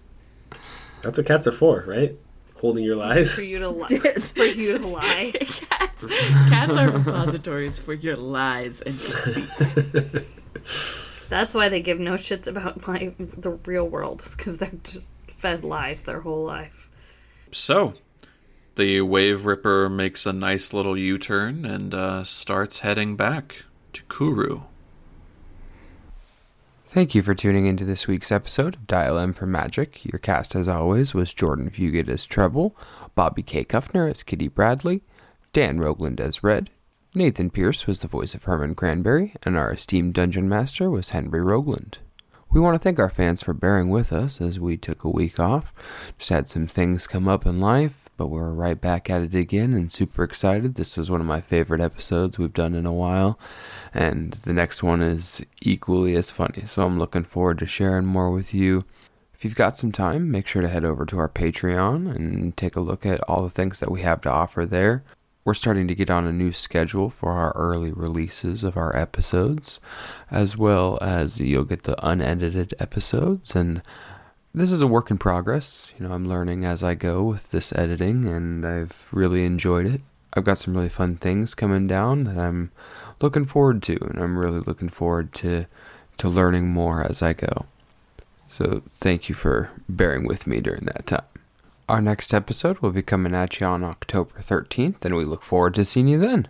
Speaker 2: That's what cats are for, right? Holding your lies.
Speaker 5: For you to lie. for you to lie.
Speaker 4: cats, cats are repositories for your lies and deceit.
Speaker 5: That's why they give no shits about like the real world, because they're just fed lies their whole life.
Speaker 1: So, the Wave Ripper makes a nice little U turn and uh, starts heading back to Kuru.
Speaker 3: Thank you for tuning into this week's episode of Dial M for Magic. Your cast, as always, was Jordan Fugit as Treble, Bobby K. Kuffner as Kitty Bradley, Dan Rogland as Red, Nathan Pierce was the voice of Herman Cranberry, and our esteemed dungeon master was Henry Rogland. We want to thank our fans for bearing with us as we took a week off. Just had some things come up in life, but we're right back at it again and super excited. This was one of my favorite episodes we've done in a while, and the next one is equally as funny. So I'm looking forward to sharing more with you. If you've got some time, make sure to head over to our Patreon and take a look at all the things that we have to offer there. We're starting to get on a new schedule for our early releases of our episodes, as well as you'll get the unedited episodes. And this is a work in progress. You know, I'm learning as I go with this editing, and I've really enjoyed it. I've got some really fun things coming down that I'm looking forward to, and I'm really looking forward to to learning more as I go. So thank you for bearing with me during that time. Our next episode will be coming at you on October 13th, and we look forward to seeing you then.